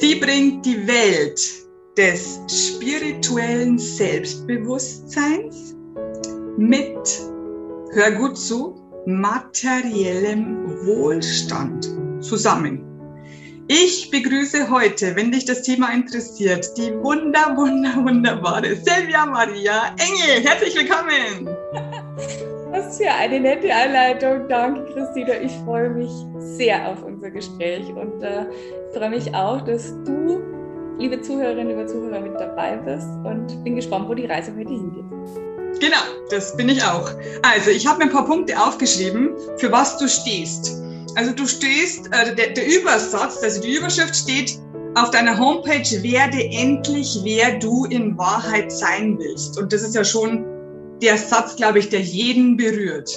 Sie bringt die Welt des spirituellen Selbstbewusstseins mit, hör gut zu, materiellem Wohlstand zusammen. Ich begrüße heute, wenn dich das Thema interessiert, die wunder, wunder, wunderbare Silvia Maria Engel. Herzlich willkommen! Was für eine nette Einleitung. Danke, Christina. Ich freue mich sehr auf unser Gespräch und äh, freue mich auch, dass du, liebe Zuhörerinnen, liebe Zuhörer, mit dabei bist und bin gespannt, wo die Reise heute hingeht. Genau, das bin ich auch. Also, ich habe mir ein paar Punkte aufgeschrieben, für was du stehst. Also, du stehst, äh, der, der Übersatz, also die Überschrift steht auf deiner Homepage, werde endlich, wer du in Wahrheit sein willst. Und das ist ja schon der Satz, glaube ich, der jeden berührt.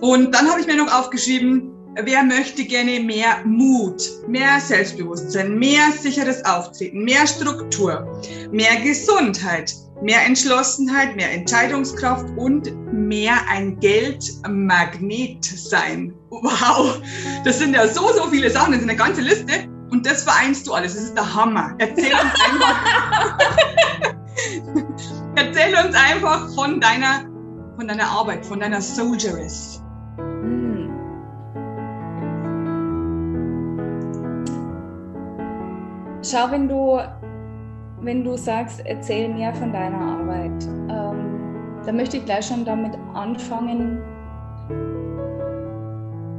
Und dann habe ich mir noch aufgeschrieben, wer möchte gerne mehr Mut, mehr Selbstbewusstsein, mehr sicheres Auftreten, mehr Struktur, mehr Gesundheit, mehr Entschlossenheit, mehr Entscheidungskraft und mehr ein Geldmagnet sein. Wow, das sind ja so, so viele Sachen, das ist eine ganze Liste und das vereinst du alles. Das ist der Hammer. Erzähl uns einfach, erzähl uns einfach von deiner, von deiner Arbeit, von deiner Soldieress. Hm. Schau, wenn du wenn du sagst, erzähl mehr von deiner Arbeit, ähm, dann möchte ich gleich schon damit anfangen,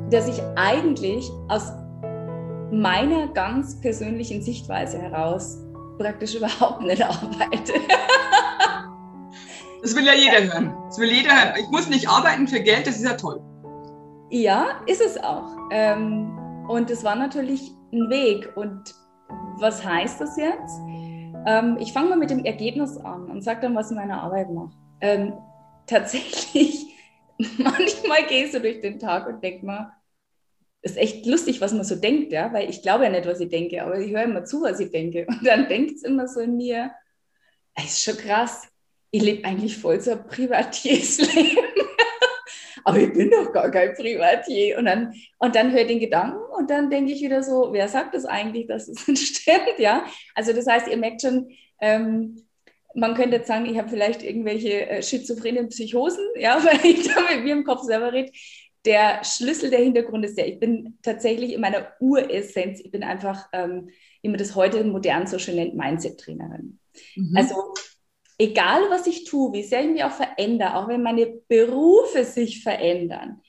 dass ich eigentlich aus meiner ganz persönlichen Sichtweise heraus praktisch überhaupt nicht arbeite. Das will ja jeder hören. Das will jeder hören. Ich muss nicht arbeiten für Geld, das ist ja toll. Ja, ist es auch. Ähm, und es war natürlich ein Weg. Und was heißt das jetzt? Ähm, ich fange mal mit dem Ergebnis an und sage dann, was ich in meiner Arbeit mache. Ähm, tatsächlich, manchmal gehst du durch den Tag und denkst mal, ist echt lustig, was man so denkt, ja, weil ich glaube ja nicht, was ich denke, aber ich höre immer zu, was ich denke. Und dann denkt es immer so in mir, es ist schon krass, ich lebe eigentlich voll so ein Privatiersleben aber ich bin doch gar kein Privatier. Und dann, und dann höre ich den Gedanken und dann denke ich wieder so, wer sagt das eigentlich, dass es nicht stimmt? Ja, also das heißt, ihr merkt schon, ähm, man könnte jetzt sagen, ich habe vielleicht irgendwelche äh, schizophrenen Psychosen, ja, weil ich da mit mir im Kopf selber rede. Der Schlüssel, der Hintergrund ist der, ich bin tatsächlich in meiner Uressenz, ich bin einfach, ähm, wie man das heute modern so schön nennt, Mindset-Trainerin. Mhm. Also egal was ich tue, wie sehr ich mich auch verändere, auch wenn meine Berufe sich verändern,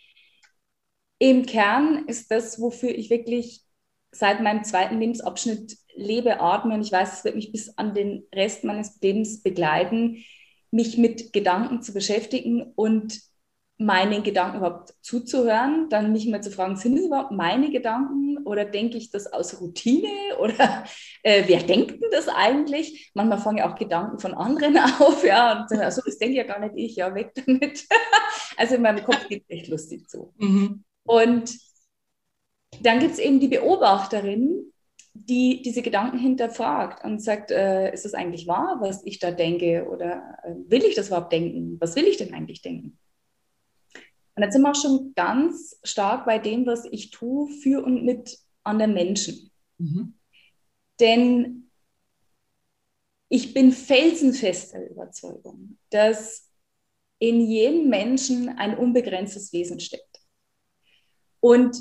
im Kern ist das, wofür ich wirklich seit meinem zweiten Lebensabschnitt lebe, atme und ich weiß, es wird mich bis an den Rest meines Lebens begleiten, mich mit Gedanken zu beschäftigen und meinen Gedanken überhaupt zuzuhören, dann mich mal zu fragen, sind es überhaupt meine Gedanken oder denke ich das aus Routine oder äh, wer denkt denn das eigentlich? Manchmal fangen ja auch Gedanken von anderen auf, ja, und sagen, also das denke ja gar nicht ich, ja, weg damit. also in meinem Kopf geht es echt lustig zu. Mhm. Und dann gibt es eben die Beobachterin, die diese Gedanken hinterfragt und sagt, äh, ist das eigentlich wahr, was ich da denke oder äh, will ich das überhaupt denken? Was will ich denn eigentlich denken? Und jetzt sind wir auch schon ganz stark bei dem, was ich tue für und mit anderen Menschen. Mhm. Denn ich bin felsenfest der Überzeugung, dass in jedem Menschen ein unbegrenztes Wesen steckt. Und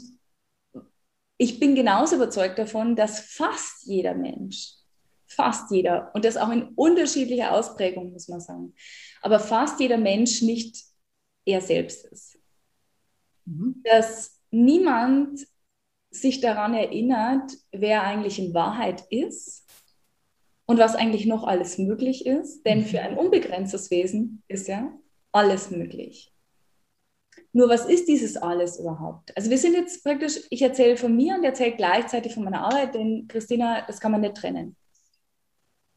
ich bin genauso überzeugt davon, dass fast jeder Mensch, fast jeder, und das auch in unterschiedlicher Ausprägung, muss man sagen, aber fast jeder Mensch nicht er selbst ist. Mhm. dass niemand sich daran erinnert, wer eigentlich in Wahrheit ist und was eigentlich noch alles möglich ist. Denn für ein unbegrenztes Wesen ist ja alles möglich. Nur was ist dieses alles überhaupt? Also wir sind jetzt praktisch, ich erzähle von mir und erzähle gleichzeitig von meiner Arbeit, denn Christina, das kann man nicht trennen.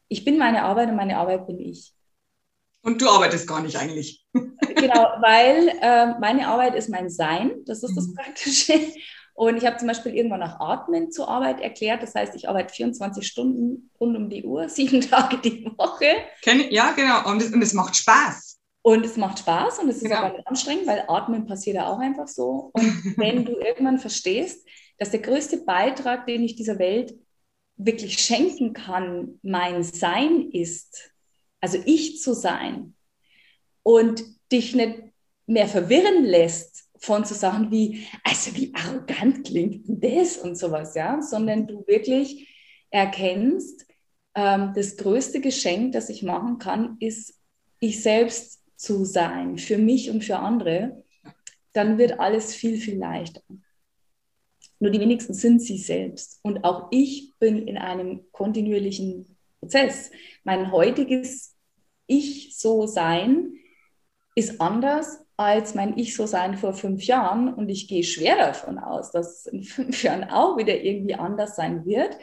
Ich bin meine Arbeit und meine Arbeit bin ich. Und du arbeitest gar nicht eigentlich. Genau, weil äh, meine Arbeit ist mein Sein, das ist das mhm. Praktische. Und ich habe zum Beispiel irgendwann nach Atmen zur Arbeit erklärt. Das heißt, ich arbeite 24 Stunden rund um die Uhr, sieben Tage die Woche. Ja, genau. Und es, und es macht Spaß. Und es macht Spaß und es genau. ist aber nicht anstrengend, weil Atmen passiert ja auch einfach so. Und wenn du irgendwann verstehst, dass der größte Beitrag, den ich dieser Welt wirklich schenken kann, mein Sein ist, also ich zu sein und dich nicht mehr verwirren lässt von so Sachen wie, also wie arrogant klingt das und sowas, ja, sondern du wirklich erkennst, ähm, das größte Geschenk, das ich machen kann, ist, ich selbst zu sein, für mich und für andere, dann wird alles viel, viel leichter. Nur die wenigsten sind sie selbst. Und auch ich bin in einem kontinuierlichen Prozess. Mein heutiges Ich-So-Sein ist anders als mein Ich-So-Sein vor fünf Jahren. Und ich gehe schwer davon aus, dass es in fünf Jahren auch wieder irgendwie anders sein wird.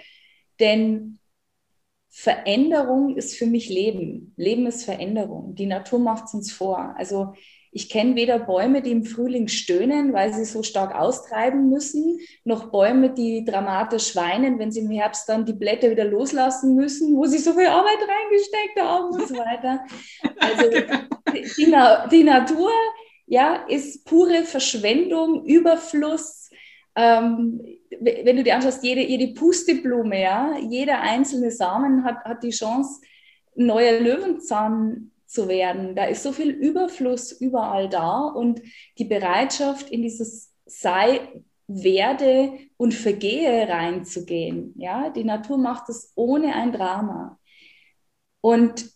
Denn Veränderung ist für mich Leben. Leben ist Veränderung. Die Natur macht es uns vor. Also ich kenne weder Bäume, die im Frühling stöhnen, weil sie so stark austreiben müssen, noch Bäume, die dramatisch weinen, wenn sie im Herbst dann die Blätter wieder loslassen müssen, wo sie so viel Arbeit reingesteckt haben und so weiter. Also die, die Natur ja, ist pure Verschwendung, Überfluss. Ähm, wenn du dir anschaust, jede, jede Pusteblume, ja, jeder einzelne Samen hat, hat die Chance, neuer Löwenzahn zu werden. Da ist so viel Überfluss überall da und die Bereitschaft, in dieses Sei, werde und vergehe reinzugehen. Ja, die Natur macht es ohne ein Drama. Und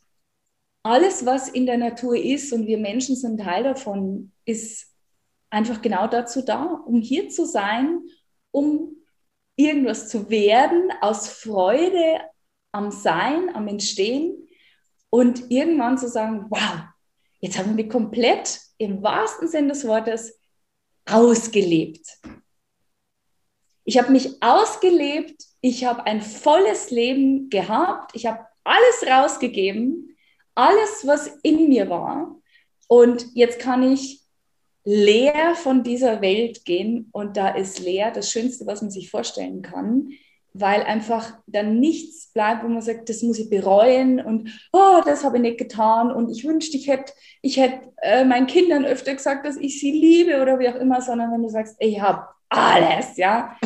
alles, was in der Natur ist und wir Menschen sind Teil davon, ist einfach genau dazu da, um hier zu sein, um irgendwas zu werden aus Freude am Sein, am Entstehen und irgendwann zu sagen, wow, jetzt haben wir mich komplett im wahrsten Sinn des Wortes ausgelebt. Ich habe mich ausgelebt, ich habe ein volles Leben gehabt, ich habe alles rausgegeben, alles, was in mir war. Und jetzt kann ich leer von dieser Welt gehen und da ist leer das Schönste, was man sich vorstellen kann weil einfach dann nichts bleibt, wo man sagt, das muss ich bereuen und oh, das habe ich nicht getan und ich wünschte, ich hätte ich hätt, äh, meinen Kindern öfter gesagt, dass ich sie liebe oder wie auch immer, sondern wenn du sagst, ich habe alles, ja.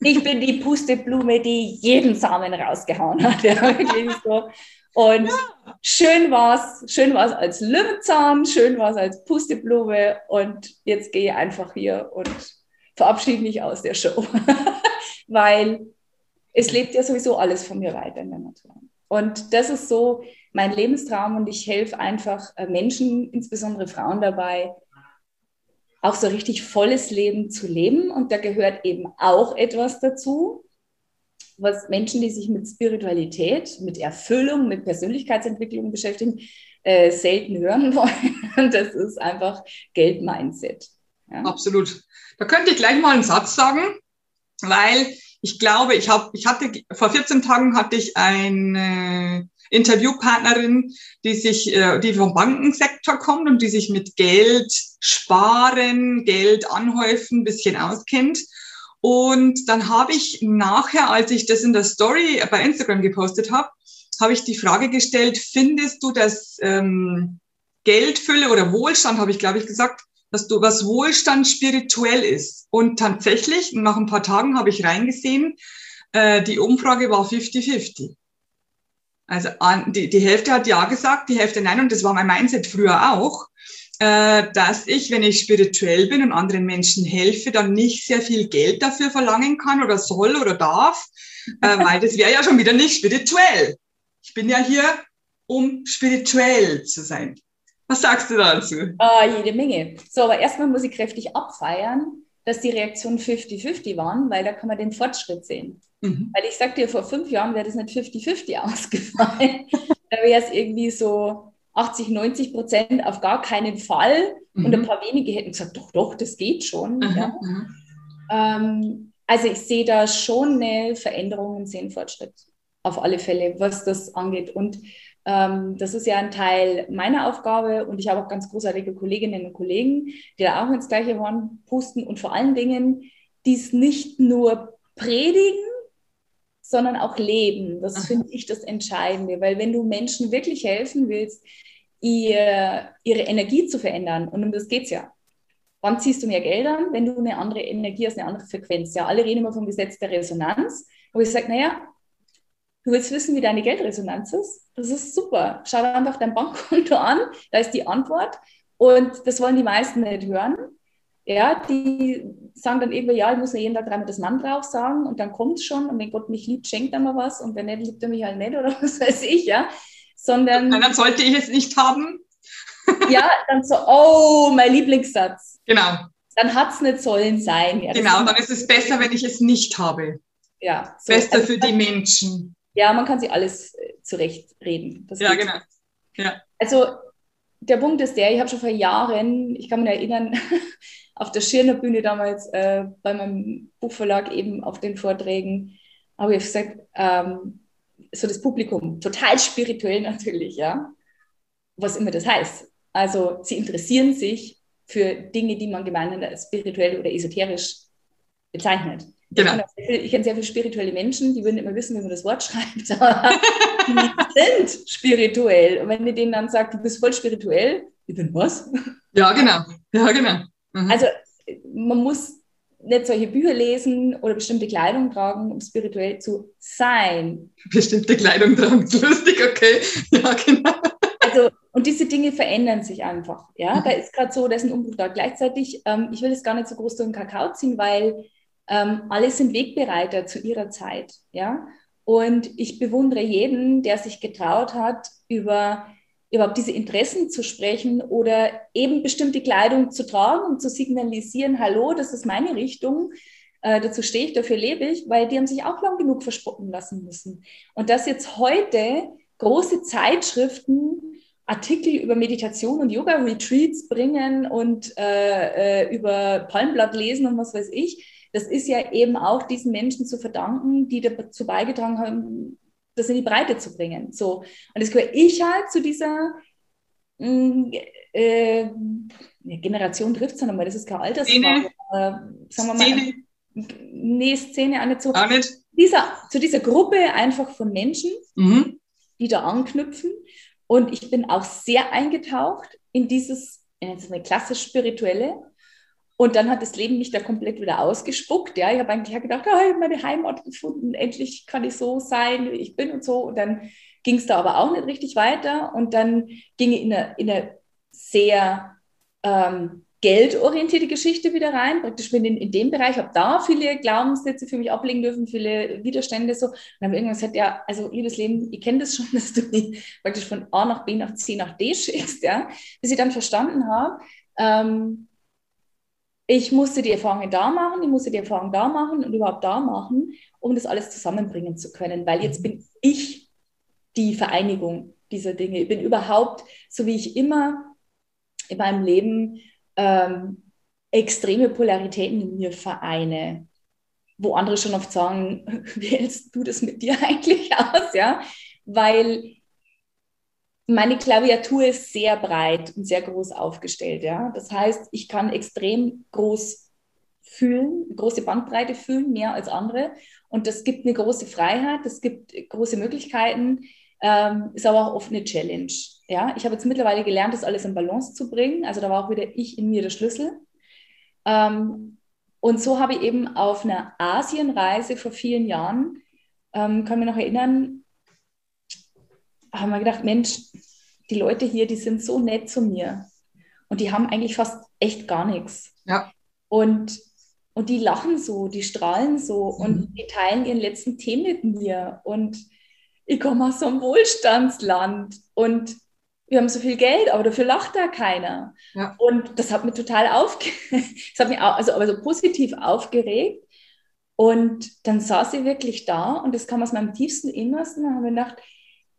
Ich bin die Pusteblume, die jeden Samen rausgehauen hat. Ja, wirklich so. Und schön war es, schön war es als Löwenzahn, schön war es als Pusteblume und jetzt gehe ich einfach hier und verabschiede mich aus der Show. Weil es lebt ja sowieso alles von mir weiter in der Natur. Und das ist so mein Lebenstraum und ich helfe einfach äh, Menschen, insbesondere Frauen dabei, auch so richtig volles Leben zu leben. Und da gehört eben auch etwas dazu, was Menschen, die sich mit Spiritualität, mit Erfüllung, mit Persönlichkeitsentwicklung beschäftigen, äh, selten hören wollen. Das ist einfach Geld-Mindset. Ja. Absolut. Da könnte ich gleich mal einen Satz sagen, weil ich glaube, ich habe, ich hatte vor 14 Tagen hatte ich eine Interviewpartnerin, die sich, äh, die vom Bankensektor kommt und die sich mit Geld sparen, Geld anhäufen, ein bisschen auskennt. Und dann habe ich nachher, als ich das in der Story bei Instagram gepostet habe, habe ich die Frage gestellt, findest du, dass ähm, Geldfülle oder Wohlstand, habe ich glaube ich gesagt, dass du was Wohlstand spirituell ist. Und tatsächlich, nach ein paar Tagen habe ich reingesehen, äh, die Umfrage war 50-50. Also an, die, die Hälfte hat ja gesagt, die Hälfte nein. Und das war mein Mindset früher auch, äh, dass ich, wenn ich spirituell bin und anderen Menschen helfe, dann nicht sehr viel Geld dafür verlangen kann oder soll oder darf, äh, weil das wäre ja schon wieder nicht spirituell. Ich bin ja hier, um spirituell zu sein. Was sagst du dazu? Uh, jede Menge. So, aber erstmal muss ich kräftig abfeiern, dass die Reaktionen 50-50 waren, weil da kann man den Fortschritt sehen. Mhm. Weil ich sagte dir, vor fünf Jahren wäre das nicht 50-50 ausgefallen. da wäre es irgendwie so 80, 90 Prozent auf gar keinen Fall. Mhm. Und ein paar wenige hätten gesagt, doch, doch, das geht schon. Mhm. Ja. Mhm. Ähm, also ich sehe da schon eine Veränderung und sehe einen Fortschritt. Auf alle Fälle, was das angeht. Und das ist ja ein Teil meiner Aufgabe und ich habe auch ganz großartige Kolleginnen und Kollegen, die da auch ins gleiche Horn pusten und vor allen Dingen dies nicht nur predigen, sondern auch leben. Das finde ich das Entscheidende, weil wenn du Menschen wirklich helfen willst, ihr, ihre Energie zu verändern, und um das geht es ja. Wann ziehst du mehr Geld an, wenn du eine andere Energie hast, eine andere Frequenz? Ja, alle reden immer vom Gesetz der Resonanz. Aber ich sage, naja, Du willst wissen, wie deine Geldresonanz ist? Das ist super. Schau dir einfach dein Bankkonto an, da ist die Antwort. Und das wollen die meisten nicht hören. Ja, die sagen dann eben, ja, ich muss mir jeden Tag dreimal das Mann drauf sagen und dann kommt es schon und wenn Gott mich liebt, schenkt er mir was und wenn nicht, liebt er mich halt nicht oder was weiß ich, ja. Sondern. dann sollte ich es nicht haben. ja, dann so, oh, mein Lieblingssatz. Genau. Dann hat es nicht sollen sein. Ja, genau, dann ist es besser, wenn ich es nicht habe. Ja. So, besser also, für die Menschen. Ja, man kann sich alles äh, zurechtreden. Das ja, genau. Ja. Also der Punkt ist der, ich habe schon vor Jahren, ich kann mich erinnern, auf der Schirner Bühne damals äh, bei meinem Buchverlag eben auf den Vorträgen, habe ich gesagt, ähm, so das Publikum, total spirituell natürlich, ja, was immer das heißt. Also sie interessieren sich für Dinge, die man gemeinhin als spirituell oder esoterisch bezeichnet. Genau. Ich kenne sehr viele spirituelle Menschen, die würden immer wissen, wie man das Wort schreibt, aber die sind spirituell. Und wenn ihr denen dann sagt, du bist voll spirituell, ich bin was? Ja, genau. Ja, genau. Mhm. Also man muss nicht solche Bücher lesen oder bestimmte Kleidung tragen, um spirituell zu sein. Bestimmte Kleidung tragen, lustig, okay. Ja, genau. Also, und diese Dinge verändern sich einfach. Ja, mhm. da ist gerade so, da ist ein Umbruch da. Gleichzeitig, ähm, ich will es gar nicht so groß durch den Kakao ziehen, weil ähm, alle sind Wegbereiter zu ihrer Zeit. Ja, und ich bewundere jeden, der sich getraut hat, über überhaupt diese Interessen zu sprechen oder eben bestimmte Kleidung zu tragen und zu signalisieren, hallo, das ist meine Richtung, äh, dazu stehe ich, dafür lebe ich, weil die haben sich auch lang genug verspotten lassen müssen. Und dass jetzt heute große Zeitschriften Artikel über Meditation und Yoga-Retreats bringen und äh, äh, über Palmblatt lesen und was weiß ich, das ist ja eben auch diesen Menschen zu verdanken, die dazu beigetragen haben, das in die Breite zu bringen. So. Und das gehöre ich halt zu dieser mm, äh, Generation trifft es ja nochmal, das ist kein Altersfrage. Äh, sagen wir mal, Szene. Nee, Szene auch nicht so. Auch nicht. Dieser, zu dieser Gruppe einfach von Menschen, mhm. die da anknüpfen. Und ich bin auch sehr eingetaucht in dieses, in eine klassisch spirituelle. Und dann hat das Leben mich da komplett wieder ausgespuckt. Ja, ich habe eigentlich gedacht, oh, ich habe meine Heimat gefunden, endlich kann ich so sein, wie ich bin und so. Und dann ging es da aber auch nicht richtig weiter. Und dann ging ich in eine, in eine sehr ähm, geldorientierte Geschichte wieder rein. Praktisch bin in, in dem Bereich, habe da viele Glaubenssätze für mich ablegen dürfen, viele Widerstände so. Und dann habe ich irgendwann gesagt, ja, also liebes Leben, ich kenne das schon, dass du mich praktisch von A nach B nach C nach D schickst, ja. Bis ich dann verstanden habe, ähm, ich musste die Erfahrungen da machen, ich musste die Erfahrung da machen und überhaupt da machen, um das alles zusammenbringen zu können, weil jetzt bin ich die Vereinigung dieser Dinge. Ich bin überhaupt, so wie ich immer in meinem Leben ähm, extreme Polaritäten in mir vereine, wo andere schon oft sagen, wie hältst du das mit dir eigentlich aus, ja? Weil meine Klaviatur ist sehr breit und sehr groß aufgestellt. Ja? Das heißt, ich kann extrem groß fühlen, große Bandbreite fühlen, mehr als andere. Und das gibt eine große Freiheit, das gibt große Möglichkeiten, ähm, ist aber auch oft eine Challenge. Ja? Ich habe jetzt mittlerweile gelernt, das alles in Balance zu bringen. Also da war auch wieder ich in mir der Schlüssel. Ähm, und so habe ich eben auf einer Asienreise vor vielen Jahren, ähm, kann mich noch erinnern, haben wir gedacht, Mensch, die Leute hier, die sind so nett zu mir. Und die haben eigentlich fast echt gar nichts. Ja. Und, und die lachen so, die strahlen so mhm. und die teilen ihren letzten Tee mit mir. Und ich komme aus so einem Wohlstandsland und wir haben so viel Geld, aber dafür lacht da keiner. Ja. Und das hat mich total aufgeregt, das hat mich also, also positiv aufgeregt. Und dann saß sie wirklich da und das kam aus meinem tiefsten Innersten und habe gedacht,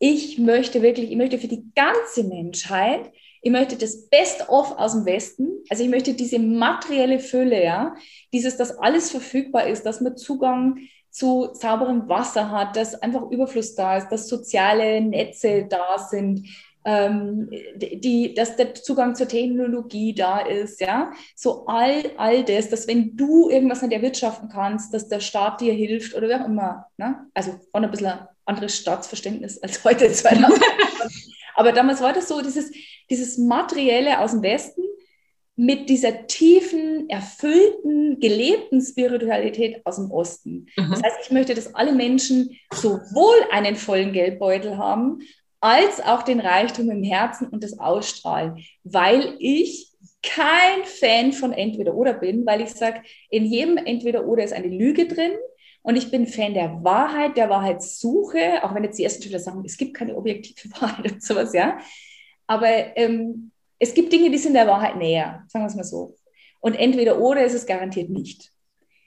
ich möchte wirklich, ich möchte für die ganze Menschheit, ich möchte das Best-of aus dem Westen, also ich möchte diese materielle Fülle, ja, dieses, dass alles verfügbar ist, dass man Zugang zu sauberem Wasser hat, dass einfach Überfluss da ist, dass soziale Netze da sind, ähm, die, dass der Zugang zur Technologie da ist, ja, so all, all das, dass wenn du irgendwas an der wirtschaften kannst, dass der Staat dir hilft oder wer auch immer, ne? also auch ein bisschen anderes Staatsverständnis als heute 2000. Aber damals war das so, dieses, dieses Materielle aus dem Westen, mit dieser tiefen, erfüllten, gelebten Spiritualität aus dem Osten. Mhm. Das heißt, ich möchte, dass alle Menschen sowohl einen vollen Geldbeutel haben, als auch den Reichtum im Herzen und das Ausstrahlen, weil ich kein Fan von Entweder-Oder bin, weil ich sage, in jedem Entweder-Oder ist eine Lüge drin und ich bin Fan der Wahrheit, der Wahrheitssuche, auch wenn jetzt die ersten Schüler sagen, es gibt keine objektive Wahrheit und sowas, ja. Aber ähm, es gibt Dinge, die sind der Wahrheit näher, sagen wir es mal so. Und entweder oder ist es garantiert nicht.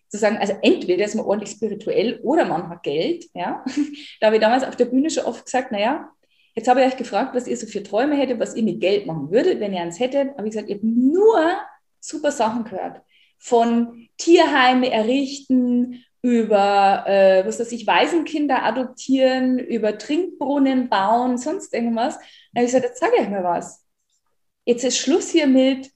Zu sagen, also entweder ist man ordentlich spirituell oder man hat Geld, ja. Da habe ich damals auf der Bühne schon oft gesagt, naja, jetzt habe ich euch gefragt, was ihr so für Träume hättet, was ihr mit Geld machen würdet, wenn ihr eins hättet. Aber ich gesagt, ihr habt nur super Sachen gehört. Von Tierheime errichten, über, äh, was weiß ich, Waisenkinder adoptieren, über Trinkbrunnen bauen, sonst irgendwas. Dann habe ich gesagt, jetzt sage ich mir was. Jetzt ist Schluss hier mit,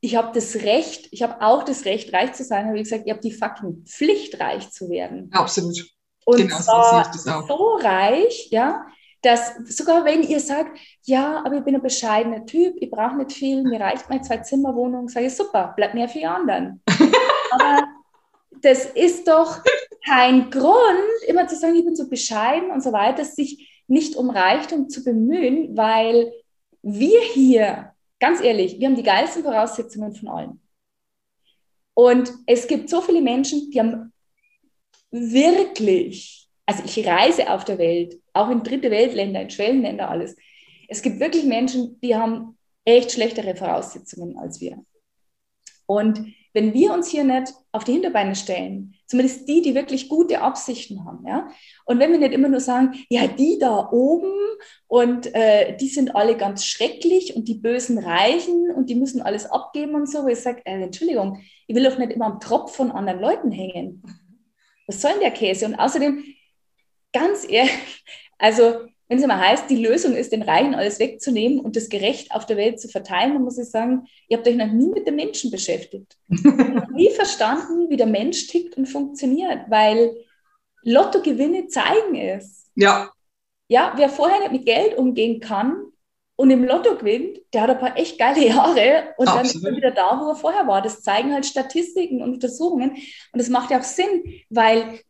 ich habe das Recht, ich habe auch das Recht, reich zu sein, habe ich gesagt, ich habe die fucking Pflicht, reich zu werden. Absolut. Und genau, zwar so reich, ja, dass sogar wenn ihr sagt, ja, aber ich bin ein bescheidener Typ, ich brauche nicht viel, mir reicht meine Zwei-Zimmer-Wohnung, sage ich, super, bleibt mehr für die anderen. aber das ist doch kein Grund, immer zu sagen, ich bin so bescheiden und so weiter, sich nicht um Reichtum zu bemühen, weil wir hier, ganz ehrlich, wir haben die geilsten Voraussetzungen von allen. Und es gibt so viele Menschen, die haben wirklich, also ich reise auf der Welt, auch in dritte Weltländer, in Schwellenländer, alles. Es gibt wirklich Menschen, die haben echt schlechtere Voraussetzungen als wir. Und wenn wir uns hier nicht auf die Hinterbeine stellen, zumindest die, die wirklich gute Absichten haben, ja, und wenn wir nicht immer nur sagen, ja, die da oben und äh, die sind alle ganz schrecklich und die bösen Reichen und die müssen alles abgeben und so, wo ich sage, äh, Entschuldigung, ich will doch nicht immer am Tropf von anderen Leuten hängen. Was soll denn der Käse? Und außerdem, ganz ehrlich, also wenn es immer heißt, die Lösung ist, den Reichen alles wegzunehmen und das gerecht auf der Welt zu verteilen, dann muss ich sagen, ihr habt euch noch nie mit dem Menschen beschäftigt. noch nie verstanden, wie der Mensch tickt und funktioniert, weil Lottogewinne zeigen es. Ja. Ja, wer vorher nicht mit Geld umgehen kann und im Lotto gewinnt, der hat ein paar echt geile Jahre und Absolut. dann ist er wieder da, wo er vorher war. Das zeigen halt Statistiken und Untersuchungen. Und das macht ja auch Sinn, weil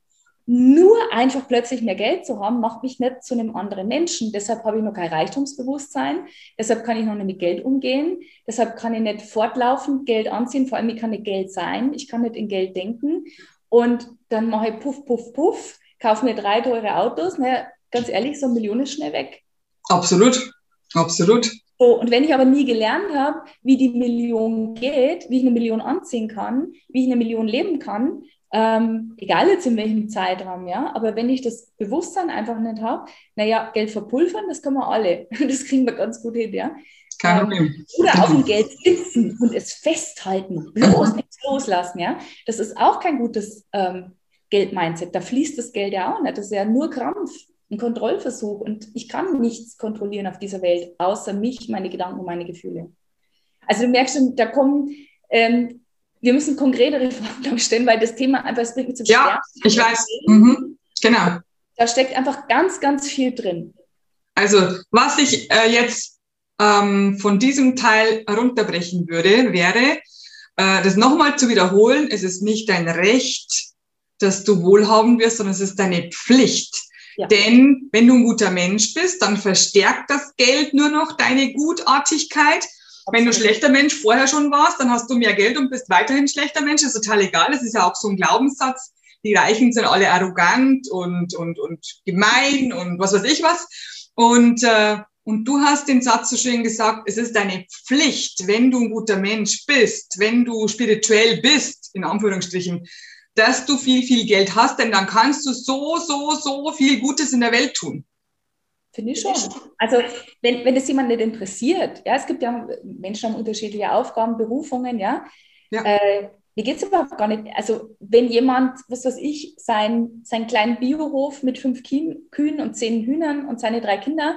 nur einfach plötzlich mehr Geld zu haben, macht mich nicht zu einem anderen Menschen. Deshalb habe ich noch kein Reichtumsbewusstsein. Deshalb kann ich noch nicht mit Geld umgehen. Deshalb kann ich nicht fortlaufend Geld anziehen. Vor allem, ich kann nicht Geld sein. Ich kann nicht in Geld denken. Und dann mache ich puff, puff, puff, kaufe mir drei teure Autos. Naja, ganz ehrlich, so eine Million ist schnell weg. Absolut. Absolut. So, und wenn ich aber nie gelernt habe, wie die Million geht, wie ich eine Million anziehen kann, wie ich eine Million leben kann, ähm, egal jetzt in welchem Zeitraum, ja, aber wenn ich das Bewusstsein einfach nicht habe, naja, Geld verpulvern, das können wir alle. Das kriegen wir ganz gut hin, ja. Kein ähm, oder auf dem Geld sitzen und es festhalten, bloß nichts loslassen, ja. Das ist auch kein gutes ähm, Geld-Mindset. Da fließt das Geld ja auch nicht. Das ist ja nur Krampf, ein Kontrollversuch. Und ich kann nichts kontrollieren auf dieser Welt, außer mich, meine Gedanken und meine Gefühle. Also du merkst schon, da kommen ähm, wir müssen konkretere Fragen stellen, weil das Thema einfach, es bringt mich zum Ja, Sterben. ich weiß. Mhm. Genau. Da steckt einfach ganz, ganz viel drin. Also, was ich äh, jetzt ähm, von diesem Teil runterbrechen würde, wäre, äh, das nochmal zu wiederholen, es ist nicht dein Recht, dass du wohlhaben wirst, sondern es ist deine Pflicht. Ja. Denn wenn du ein guter Mensch bist, dann verstärkt das Geld nur noch deine Gutartigkeit wenn du schlechter Mensch vorher schon warst, dann hast du mehr Geld und bist weiterhin schlechter Mensch. Das ist total egal. Das ist ja auch so ein Glaubenssatz. Die Reichen sind alle arrogant und, und, und gemein und was weiß ich was. Und, äh, und du hast den Satz so schön gesagt, es ist deine Pflicht, wenn du ein guter Mensch bist, wenn du spirituell bist, in Anführungsstrichen, dass du viel, viel Geld hast, denn dann kannst du so, so, so viel Gutes in der Welt tun. Finde ich schon. Also wenn, wenn das jemand nicht interessiert, ja, es gibt ja Menschen haben unterschiedliche Aufgaben, Berufungen, ja. ja. Äh, mir geht es überhaupt gar nicht. Also wenn jemand, was weiß ich, sein, seinen kleinen Biohof mit fünf Kühen und zehn Hühnern und seine drei Kinder,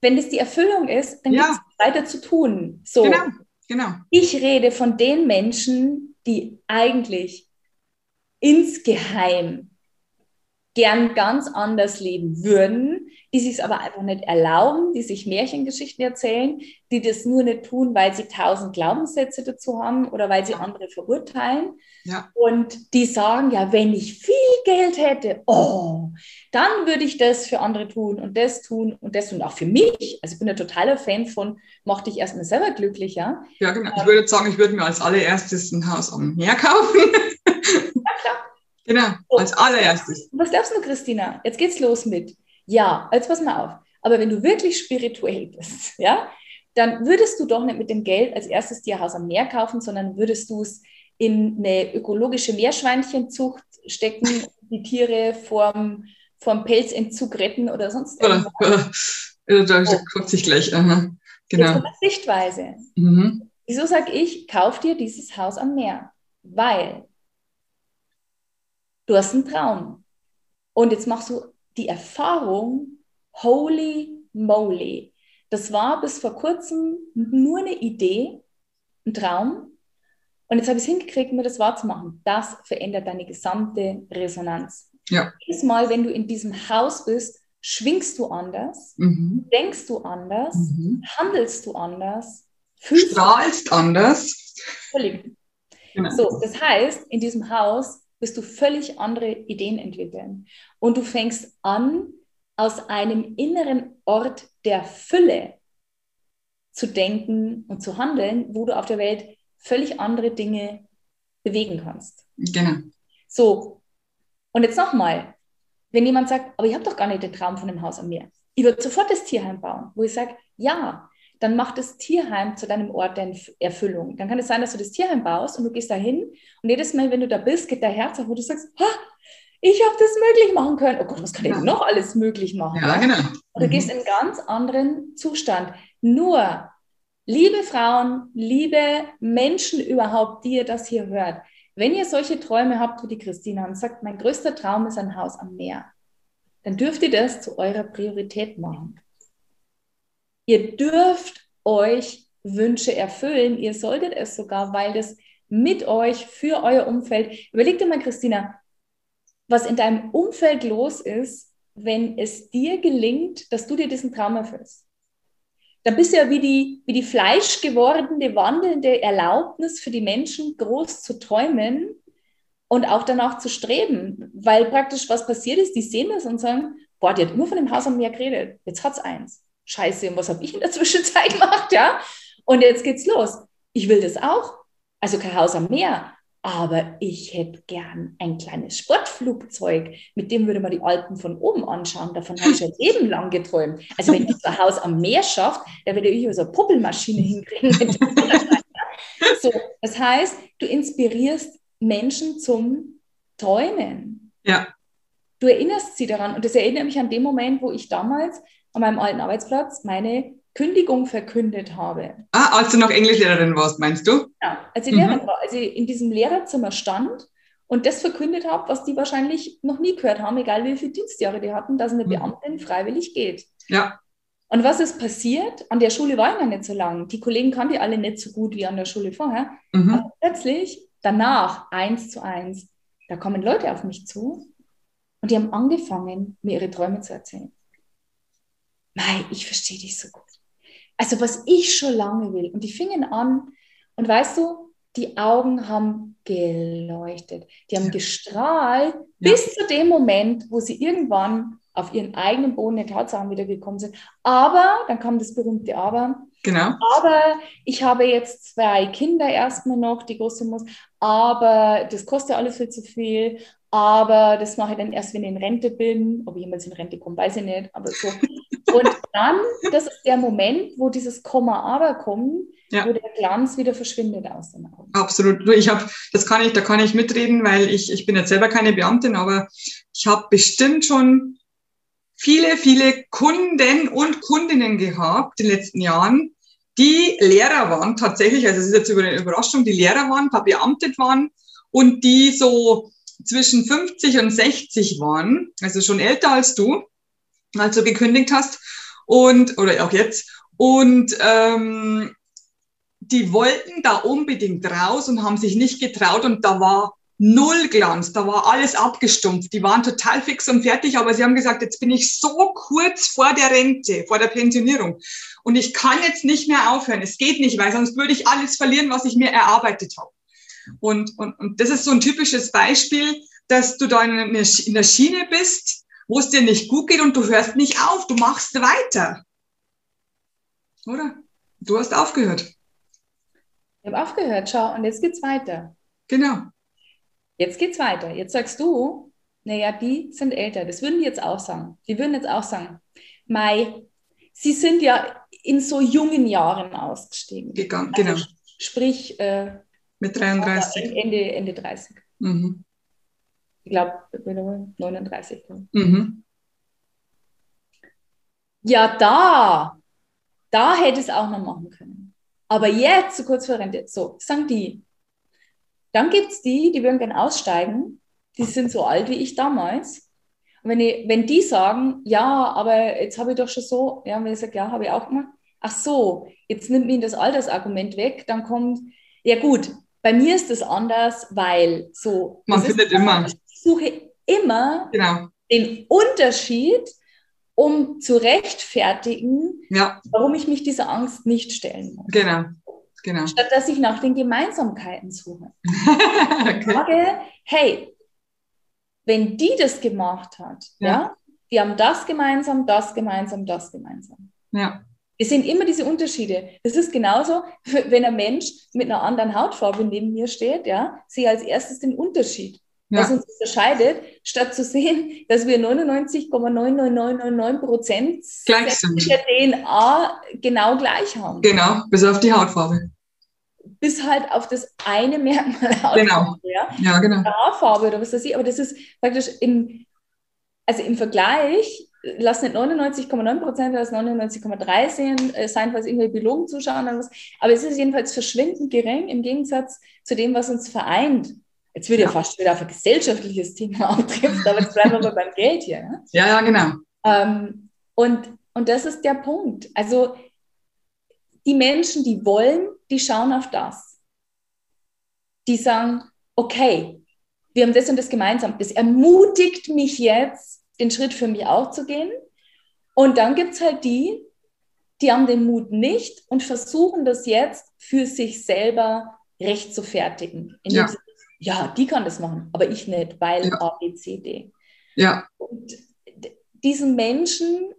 wenn das die Erfüllung ist, dann ja. gibt es weiter zu tun. So. Genau, genau. Ich rede von den Menschen, die eigentlich insgeheim gern ganz anders leben würden, die sich aber einfach nicht erlauben, die sich Märchengeschichten erzählen, die das nur nicht tun, weil sie tausend Glaubenssätze dazu haben oder weil sie andere verurteilen. Ja. Und die sagen, ja, wenn ich viel Geld hätte, oh, dann würde ich das für andere tun und das tun und das tun, auch für mich. Also ich bin ein totaler Fan von, mach dich erstmal selber glücklich, ja. Ja, genau. Ich würde sagen, ich würde mir als allererstes ein Haus am Meer kaufen. Ja, klar. Genau, als allererstes. Was glaubst du, Christina? Jetzt geht's los mit. Ja, jetzt pass mal auf. Aber wenn du wirklich spirituell bist, ja, dann würdest du doch nicht mit dem Geld als erstes dir Haus am Meer kaufen, sondern würdest du es in eine ökologische Meerschweinchenzucht stecken, die Tiere vorm, vorm Pelzentzug retten oder sonst irgendwas. da guckt sich gleich. Aha. Genau. Jetzt Sichtweise. Mhm. Wieso sage ich, kauf dir dieses Haus am Meer? Weil du hast einen Traum. Und jetzt machst du die Erfahrung, holy moly, das war bis vor kurzem nur eine Idee, ein Traum. Und jetzt habe ich es hingekriegt, mir das wahrzumachen. Das verändert deine gesamte Resonanz. Ja. Jedes Mal, wenn du in diesem Haus bist, schwingst du anders, mhm. denkst du anders, mhm. handelst du anders, fühlst strahlst du anders. Völlig. Genau. So, das heißt, in diesem Haus wirst du völlig andere Ideen entwickeln. Und du fängst an, aus einem inneren Ort der Fülle zu denken und zu handeln, wo du auf der Welt völlig andere Dinge bewegen kannst. Genau. So, und jetzt nochmal, wenn jemand sagt, aber ich habe doch gar nicht den Traum von dem Haus am Meer. Ich würde sofort das Tierheim bauen, wo ich sage, ja, dann mach das Tierheim zu deinem Ort der Erfüllung. Dann kann es sein, dass du das Tierheim baust und du gehst da hin und jedes Mal, wenn du da bist, geht dein Herz auf, wo du sagst, ha, ich habe das möglich machen können. Oh Gott, was kann ich noch alles möglich machen? Ja, genau. Und du mhm. gehst in einen ganz anderen Zustand. Nur, liebe Frauen, liebe Menschen überhaupt, die ihr das hier hört, wenn ihr solche Träume habt wie die Christina und sagt, mein größter Traum ist ein Haus am Meer, dann dürft ihr das zu eurer Priorität machen. Ihr dürft euch Wünsche erfüllen. Ihr solltet es sogar, weil das mit euch für euer Umfeld. Überleg dir mal, Christina, was in deinem Umfeld los ist, wenn es dir gelingt, dass du dir diesen Traum erfüllst. Dann bist du ja wie die, wie die fleischgewordene, wandelnde Erlaubnis für die Menschen, groß zu träumen und auch danach zu streben. Weil praktisch was passiert ist, die sehen das und sagen, boah, die hat immer von dem Haus am Meer geredet, jetzt hat es eins scheiße, und was habe ich in der Zwischenzeit gemacht, ja? Und jetzt geht's los. Ich will das auch. Also kein Haus am Meer. Aber ich hätte gern ein kleines Sportflugzeug, mit dem würde man die Alpen von oben anschauen. Davon habe ich schon Leben lang geträumt. Also wenn ich ein Haus am Meer schafft, da würde ich so eine Puppelmaschine hinkriegen. so, das heißt, du inspirierst Menschen zum Träumen. Ja. Du erinnerst sie daran. Und das erinnert mich an den Moment, wo ich damals an meinem alten Arbeitsplatz meine Kündigung verkündet habe. Ah, als du noch Englischlehrerin warst, meinst du? Ja, als ich mhm. Lehrerin war, als ich in diesem Lehrerzimmer stand und das verkündet habe, was die wahrscheinlich noch nie gehört haben, egal wie viele Dienstjahre die hatten, dass eine mhm. Beamtin freiwillig geht. Ja. Und was ist passiert? An der Schule war ich noch nicht so lange. Die Kollegen kannten die alle nicht so gut wie an der Schule vorher. Mhm. Aber plötzlich, danach, eins zu eins, da kommen Leute auf mich zu und die haben angefangen, mir ihre Träume zu erzählen. Mei, ich verstehe dich so gut. Also was ich schon lange will. Und die fingen an und weißt du, die Augen haben geleuchtet, die haben ja. gestrahlt ja. bis zu dem Moment, wo sie irgendwann auf ihren eigenen Boden der Tatsachen wiedergekommen sind. Aber, dann kam das berühmte Aber. Genau. Aber ich habe jetzt zwei Kinder erstmal noch, die große muss. Aber das kostet alles viel zu viel. Aber das mache ich dann erst, wenn ich in Rente bin. Ob ich jemals in Rente komme, weiß ich nicht. Aber so. Und dann, das ist der Moment, wo dieses Komma aber kommt, ja. wo der Glanz wieder verschwindet aus den Augen. Absolut. Ich habe, das kann ich, da kann ich mitreden, weil ich, ich bin jetzt selber keine Beamtin, aber ich habe bestimmt schon viele, viele Kunden und Kundinnen gehabt in den letzten Jahren, die Lehrer waren tatsächlich, also es ist jetzt über eine Überraschung, die Lehrer waren, verbeamtet waren und die so zwischen 50 und 60 waren, also schon älter als du als du gekündigt hast und oder auch jetzt und ähm, die wollten da unbedingt raus und haben sich nicht getraut und da war null Glanz, da war alles abgestumpft. Die waren total fix und fertig, aber sie haben gesagt, jetzt bin ich so kurz vor der Rente, vor der Pensionierung und ich kann jetzt nicht mehr aufhören. Es geht nicht, weil sonst würde ich alles verlieren, was ich mir erarbeitet habe. Und, und, und das ist so ein typisches Beispiel, dass du da in, in der Schiene bist, wo es dir nicht gut geht und du hörst nicht auf, du machst weiter. Oder? Du hast aufgehört. Ich habe aufgehört, schau, und jetzt geht's weiter. Genau. Jetzt geht's weiter. Jetzt sagst du, naja, die sind älter. Das würden die jetzt auch sagen. Die würden jetzt auch sagen, Mai, sie sind ja in so jungen Jahren ausgestiegen. Gegangen, also, genau. Sprich, äh, mit 33. Ende, Ende 30. Mhm. Ich glaube, 39. Mhm. Ja, da, da hätte es auch noch machen können. Aber jetzt, so kurz vor Rente, so, sagen die, dann gibt es die, die würden gerne aussteigen, die sind so alt wie ich damals. Und wenn, ich, wenn die sagen, ja, aber jetzt habe ich doch schon so, ja, wenn ich sage, ja, habe ich auch gemacht, ach so, jetzt nimmt mir das Altersargument weg, dann kommt, ja gut, bei mir ist das anders, weil so. Man findet immer. Ich suche immer genau. den Unterschied, um zu rechtfertigen, ja. warum ich mich dieser Angst nicht stellen muss. Genau. Genau. Statt dass ich nach den Gemeinsamkeiten suche. okay. Ich sage, hey, wenn die das gemacht hat, ja. ja, die haben das gemeinsam, das gemeinsam, das gemeinsam. Ja. Es sind immer diese Unterschiede. Das ist genauso, wenn ein Mensch mit einer anderen Hautfarbe neben mir steht, ja, sehe als erstes den Unterschied, ja. was uns unterscheidet, statt zu sehen, dass wir 99,99999 Prozent der DNA genau gleich haben. Genau, bis auf die Hautfarbe bis halt auf das eine Merkmal Genau. Ja, ja genau. Haarfarbe oder was weiß ich, aber das ist praktisch im, also im Vergleich, lass nicht 99,9 Prozent, lass 99,3 sehen, äh, sein, falls irgendwelche Biologen zuschauen oder was, aber es ist jedenfalls verschwindend gering im Gegensatz zu dem, was uns vereint. Jetzt würde ja, ja fast wieder auf ein gesellschaftliches Thema auftrifft, aber jetzt bleiben wir mal beim Geld hier. Ja, ja, ja genau. Ähm, und, und das ist der Punkt. Also die Menschen, die wollen, die schauen auf das. Die sagen, okay, wir haben das und das gemeinsam. Das ermutigt mich jetzt, den Schritt für mich auch zu gehen. Und dann gibt es halt die, die haben den Mut nicht und versuchen das jetzt für sich selber recht zu fertigen. Ja. Sie, ja, die kann das machen, aber ich nicht, weil ja. A, B, C, D. Ja. Und diesen Menschen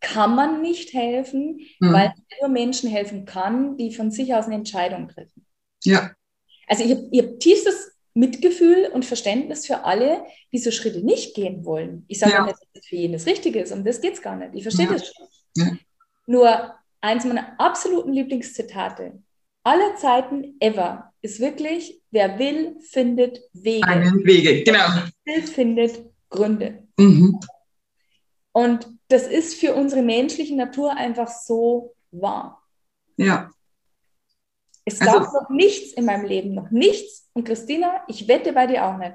kann man nicht helfen, mhm. weil nur Menschen helfen kann, die von sich aus eine Entscheidung treffen. Ja. Also ich habe hab tiefstes Mitgefühl und Verständnis für alle, die so Schritte nicht gehen wollen. Ich sage ja. nicht, dass das für jeden das Richtige ist, um das geht es gar nicht. Ich verstehe ja. das schon. Ja. Nur eins meiner absoluten Lieblingszitate aller Zeiten ever ist wirklich, wer will, findet Wege. Einen Wege, genau. Wer will, findet Gründe. Mhm. Und das ist für unsere menschliche Natur einfach so wahr. Ja. Es also, gab noch nichts in meinem Leben, noch nichts. Und Christina, ich wette bei dir auch nicht.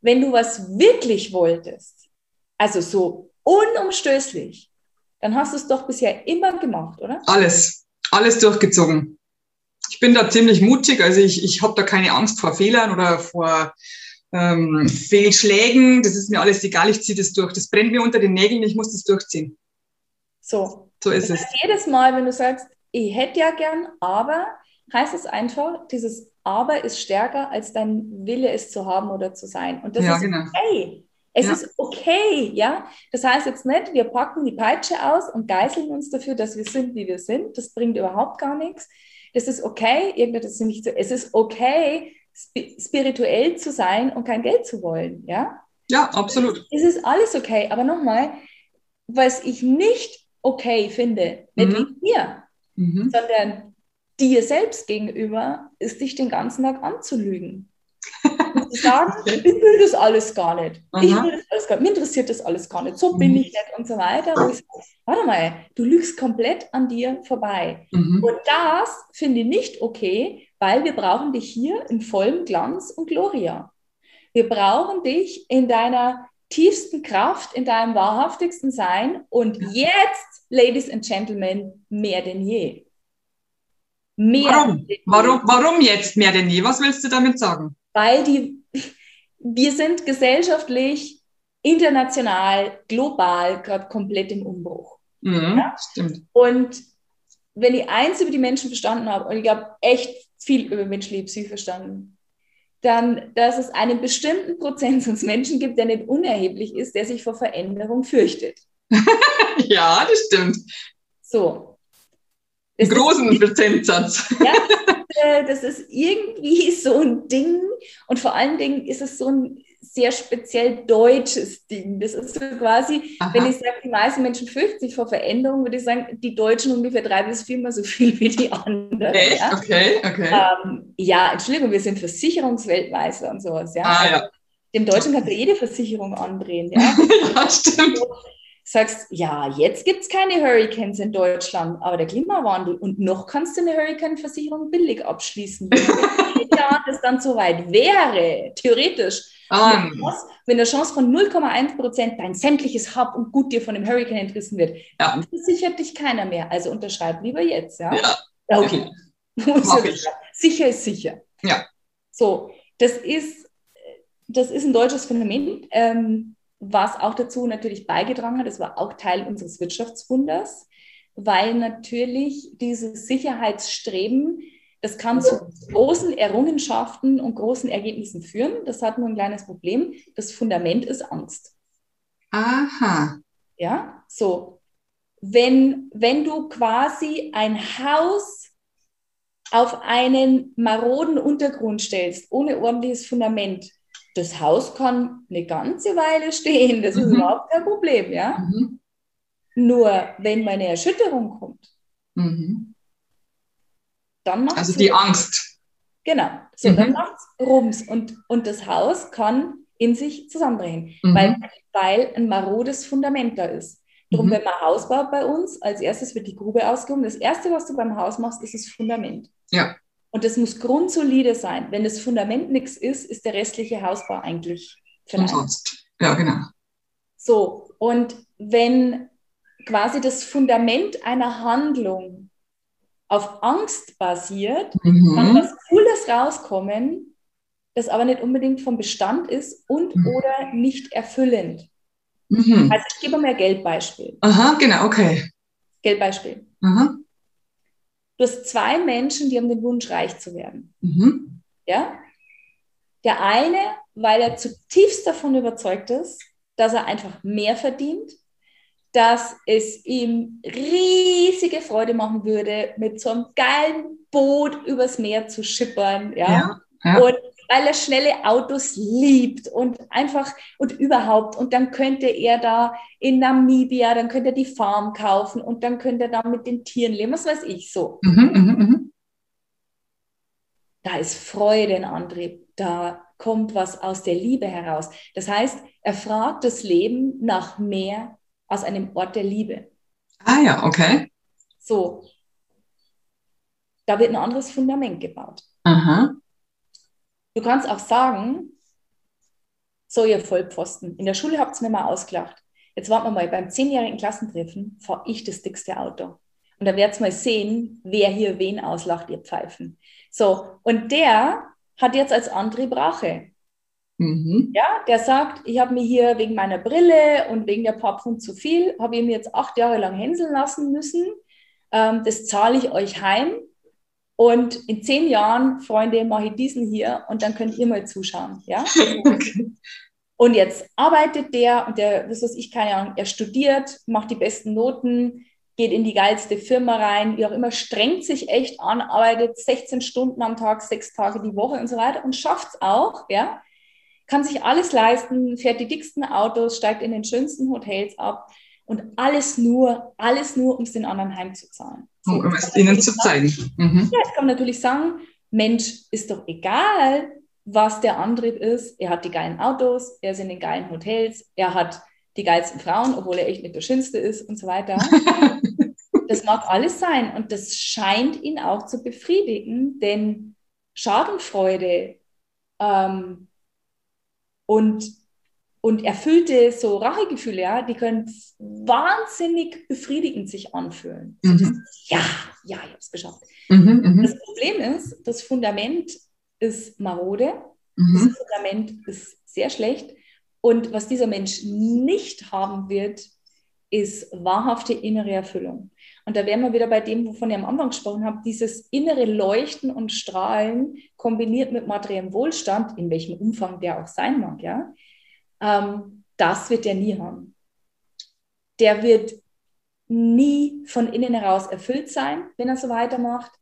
Wenn du was wirklich wolltest, also so unumstößlich, dann hast du es doch bisher immer gemacht, oder? Alles, alles durchgezogen. Ich bin da ziemlich mutig, also ich, ich habe da keine Angst vor Fehlern oder vor ähm, Fehlschlägen, das ist mir alles egal, ich ziehe das durch. Das brennt mir unter den Nägeln, ich muss das durchziehen. So. So ist das es. Jedes Mal, wenn du sagst, ich hätte ja gern, aber, heißt es einfach, dieses Aber ist stärker als dein Wille, es zu haben oder zu sein. Und das ja, ist genau. okay. Es ja. ist okay, ja. Das heißt jetzt nicht, wir packen die Peitsche aus und geißeln uns dafür, dass wir sind, wie wir sind. Das bringt überhaupt gar nichts. Es ist okay, irgendetwas ist nicht so. Es ist okay, spirituell zu sein und kein Geld zu wollen, ja? Ja, absolut. Es ist alles okay, aber nochmal, was ich nicht okay finde, nicht mhm. wegen mir, mhm. sondern dir selbst gegenüber, ist dich den ganzen Tag anzulügen. und zu sagen, ich will das alles gar nicht. Ich will das alles gar nicht. Mir interessiert das alles gar nicht. So bin mhm. ich nicht und so weiter. Wo ich sage, warte mal, du lügst komplett an dir vorbei. Mhm. Und das finde ich nicht okay, weil wir brauchen dich hier in vollem Glanz und Gloria. Wir brauchen dich in deiner tiefsten Kraft, in deinem wahrhaftigsten Sein und jetzt, Ladies and Gentlemen, mehr denn je. Mehr warum? Warum, warum jetzt mehr denn je? Was willst du damit sagen? Weil die, wir sind gesellschaftlich, international, global gerade komplett im Umbruch. Mhm, ja? Stimmt. Und wenn ich eins über die Menschen verstanden habe, und ich habe echt viel über menschliche Psyche verstanden, dann, dass es einen bestimmten Prozentsatz Menschen gibt, der nicht unerheblich ist, der sich vor Veränderung fürchtet. ja, das stimmt. So. Das großen ist, Prozentsatz. Ja, äh, das ist irgendwie so ein Ding und vor allen Dingen ist es so ein sehr speziell deutsches Ding. Das ist so quasi, Aha. wenn ich sage, die meisten Menschen fürchten sich vor Veränderung, würde ich sagen, die Deutschen ungefähr drei bis viermal so viel wie die anderen. Echt? Ja? Okay, okay. Ähm, ja, Entschuldigung, wir sind Versicherungsweltmeister und sowas. Ja? Ah, also, ja. Dem Deutschen kannst du jede Versicherung andrehen. Ja, ja stimmt. Sagst, ja, jetzt gibt es keine Hurricanes in Deutschland, aber der Klimawandel und noch kannst du eine Hurricane-Versicherung billig abschließen. Wenn das dann soweit wäre, theoretisch, um. Wenn eine Chance von 0,1 Prozent dein sämtliches Hab und Gut dir von dem Hurricane entrissen wird, ja. dann versichert dich keiner mehr. Also unterschreib lieber jetzt. Ja, ja. okay. sicher ist sicher. Ja. So, das ist, das ist ein deutsches Phänomen, ähm, was auch dazu natürlich beigetragen hat. Das war auch Teil unseres Wirtschaftswunders, weil natürlich dieses Sicherheitsstreben das kann zu großen Errungenschaften und großen Ergebnissen führen. Das hat nur ein kleines Problem. Das Fundament ist Angst. Aha. Ja, so. Wenn, wenn du quasi ein Haus auf einen maroden Untergrund stellst, ohne ordentliches Fundament, das Haus kann eine ganze Weile stehen. Das ist mhm. überhaupt kein Problem, ja. Mhm. Nur wenn meine Erschütterung kommt, mhm dann macht Also die Rums. Angst. Genau. So, mhm. dann macht es Rums und, und das Haus kann in sich zusammenbrechen, mhm. weil, weil ein marodes Fundament da ist. Darum, mhm. wenn man Haus baut bei uns, als erstes wird die Grube ausgehoben. Das Erste, was du beim Haus machst, ist das Fundament. Ja. Und das muss grundsolide sein. Wenn das Fundament nichts ist, ist der restliche Hausbau eigentlich umsonst. Ja, genau. So, und wenn quasi das Fundament einer Handlung auf Angst basiert, mhm. kann was Cooles rauskommen, das aber nicht unbedingt vom Bestand ist und mhm. oder nicht erfüllend. Mhm. Also ich gebe mal ein Geldbeispiel. Aha, genau, okay. Geldbeispiel. Aha. Du hast zwei Menschen, die haben den Wunsch, reich zu werden. Mhm. Ja? Der eine, weil er zutiefst davon überzeugt ist, dass er einfach mehr verdient dass es ihm riesige Freude machen würde, mit so einem geilen Boot übers Meer zu schippern, ja. ja, ja. Und weil er schnelle Autos liebt und einfach und überhaupt. Und dann könnte er da in Namibia, dann könnte er die Farm kaufen und dann könnte er da mit den Tieren leben, was weiß ich so. Mhm, mh, mh. Da ist Freude ein Antrieb, da kommt was aus der Liebe heraus. Das heißt, er fragt das Leben nach mehr aus einem Ort der Liebe. Ah ja, okay. So. Da wird ein anderes Fundament gebaut. Aha. Du kannst auch sagen, so ihr Vollpfosten, in der Schule habt ihr mir mal ausgelacht. Jetzt warten wir mal, beim zehnjährigen Klassentreffen fahre ich das dickste Auto. Und da werdet ihr mal sehen, wer hier wen auslacht, ihr Pfeifen. So, und der hat jetzt als Antrieb Rache. Mhm. Ja, der sagt, ich habe mir hier wegen meiner Brille und wegen der paar Pfund zu viel, habe ich mir jetzt acht Jahre lang hänseln lassen müssen. Ähm, das zahle ich euch heim. Und in zehn Jahren, Freunde, mache ich diesen hier und dann könnt ihr mal zuschauen. Ja? Und jetzt arbeitet der und der, das weiß ich, keine Ahnung, er studiert, macht die besten Noten, geht in die geilste Firma rein, wie auch immer, strengt sich echt an, arbeitet 16 Stunden am Tag, sechs Tage die Woche und so weiter und schafft es auch, ja, kann sich alles leisten, fährt die dicksten Autos, steigt in den schönsten Hotels ab und alles nur, alles nur, um es den anderen heimzuzahlen. Um es ihnen zu zeigen. Mhm. Ja, jetzt kann man natürlich sagen, Mensch, ist doch egal, was der Antrieb ist. Er hat die geilen Autos, er ist in den geilen Hotels, er hat die geilsten Frauen, obwohl er echt nicht der Schönste ist und so weiter. das mag alles sein und das scheint ihn auch zu befriedigen, denn Schadenfreude ähm, und, und erfüllte so Rachegefühle, ja, die können wahnsinnig befriedigend sich anfühlen. Mhm. Ja, ja, ich habe es geschafft. Mhm, mhm, das Problem ist, das Fundament ist marode Mhm. Das Fundament ist sehr schlecht. Und was dieser Mensch nicht haben wird, ist wahrhafte innere Erfüllung. Und da wären wir wieder bei dem, wovon ich am Anfang gesprochen habe, dieses innere Leuchten und Strahlen kombiniert mit materiellem Wohlstand, in welchem Umfang der auch sein mag, ja, ähm, das wird der nie haben. Der wird nie von innen heraus erfüllt sein, wenn er so weitermacht.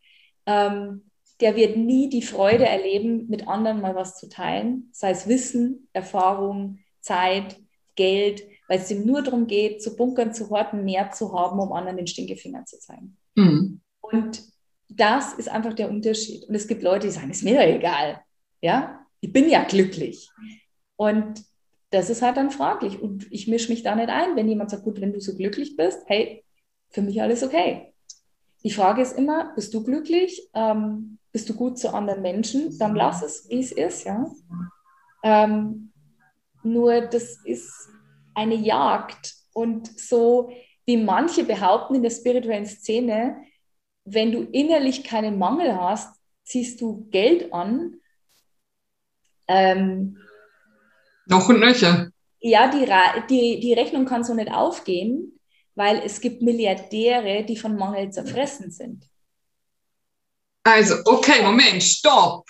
Ähm, der wird nie die Freude erleben, mit anderen mal was zu teilen, sei es Wissen, Erfahrung, Zeit, Geld, weil es ihm nur darum geht, zu bunkern, zu horten, mehr zu haben, um anderen den Stinkefinger zu zeigen. Mhm. Und das ist einfach der Unterschied. Und es gibt Leute, die sagen, ist mir doch egal. Ja, ich bin ja glücklich. Und das ist halt dann fraglich. Und ich mische mich da nicht ein. Wenn jemand sagt, gut, wenn du so glücklich bist, hey, für mich alles okay. Die Frage ist immer, bist du glücklich? Ähm, bist du gut zu anderen Menschen? Dann lass es, wie es ist, ja. Ähm, nur das ist eine Jagd. Und so wie manche behaupten in der spirituellen Szene, wenn du innerlich keinen Mangel hast, ziehst du Geld an. Ähm, Noch und nöcher. Ja, die, die, die Rechnung kann so nicht aufgehen, weil es gibt Milliardäre, die von Mangel zerfressen sind. Also, okay, Moment, stopp.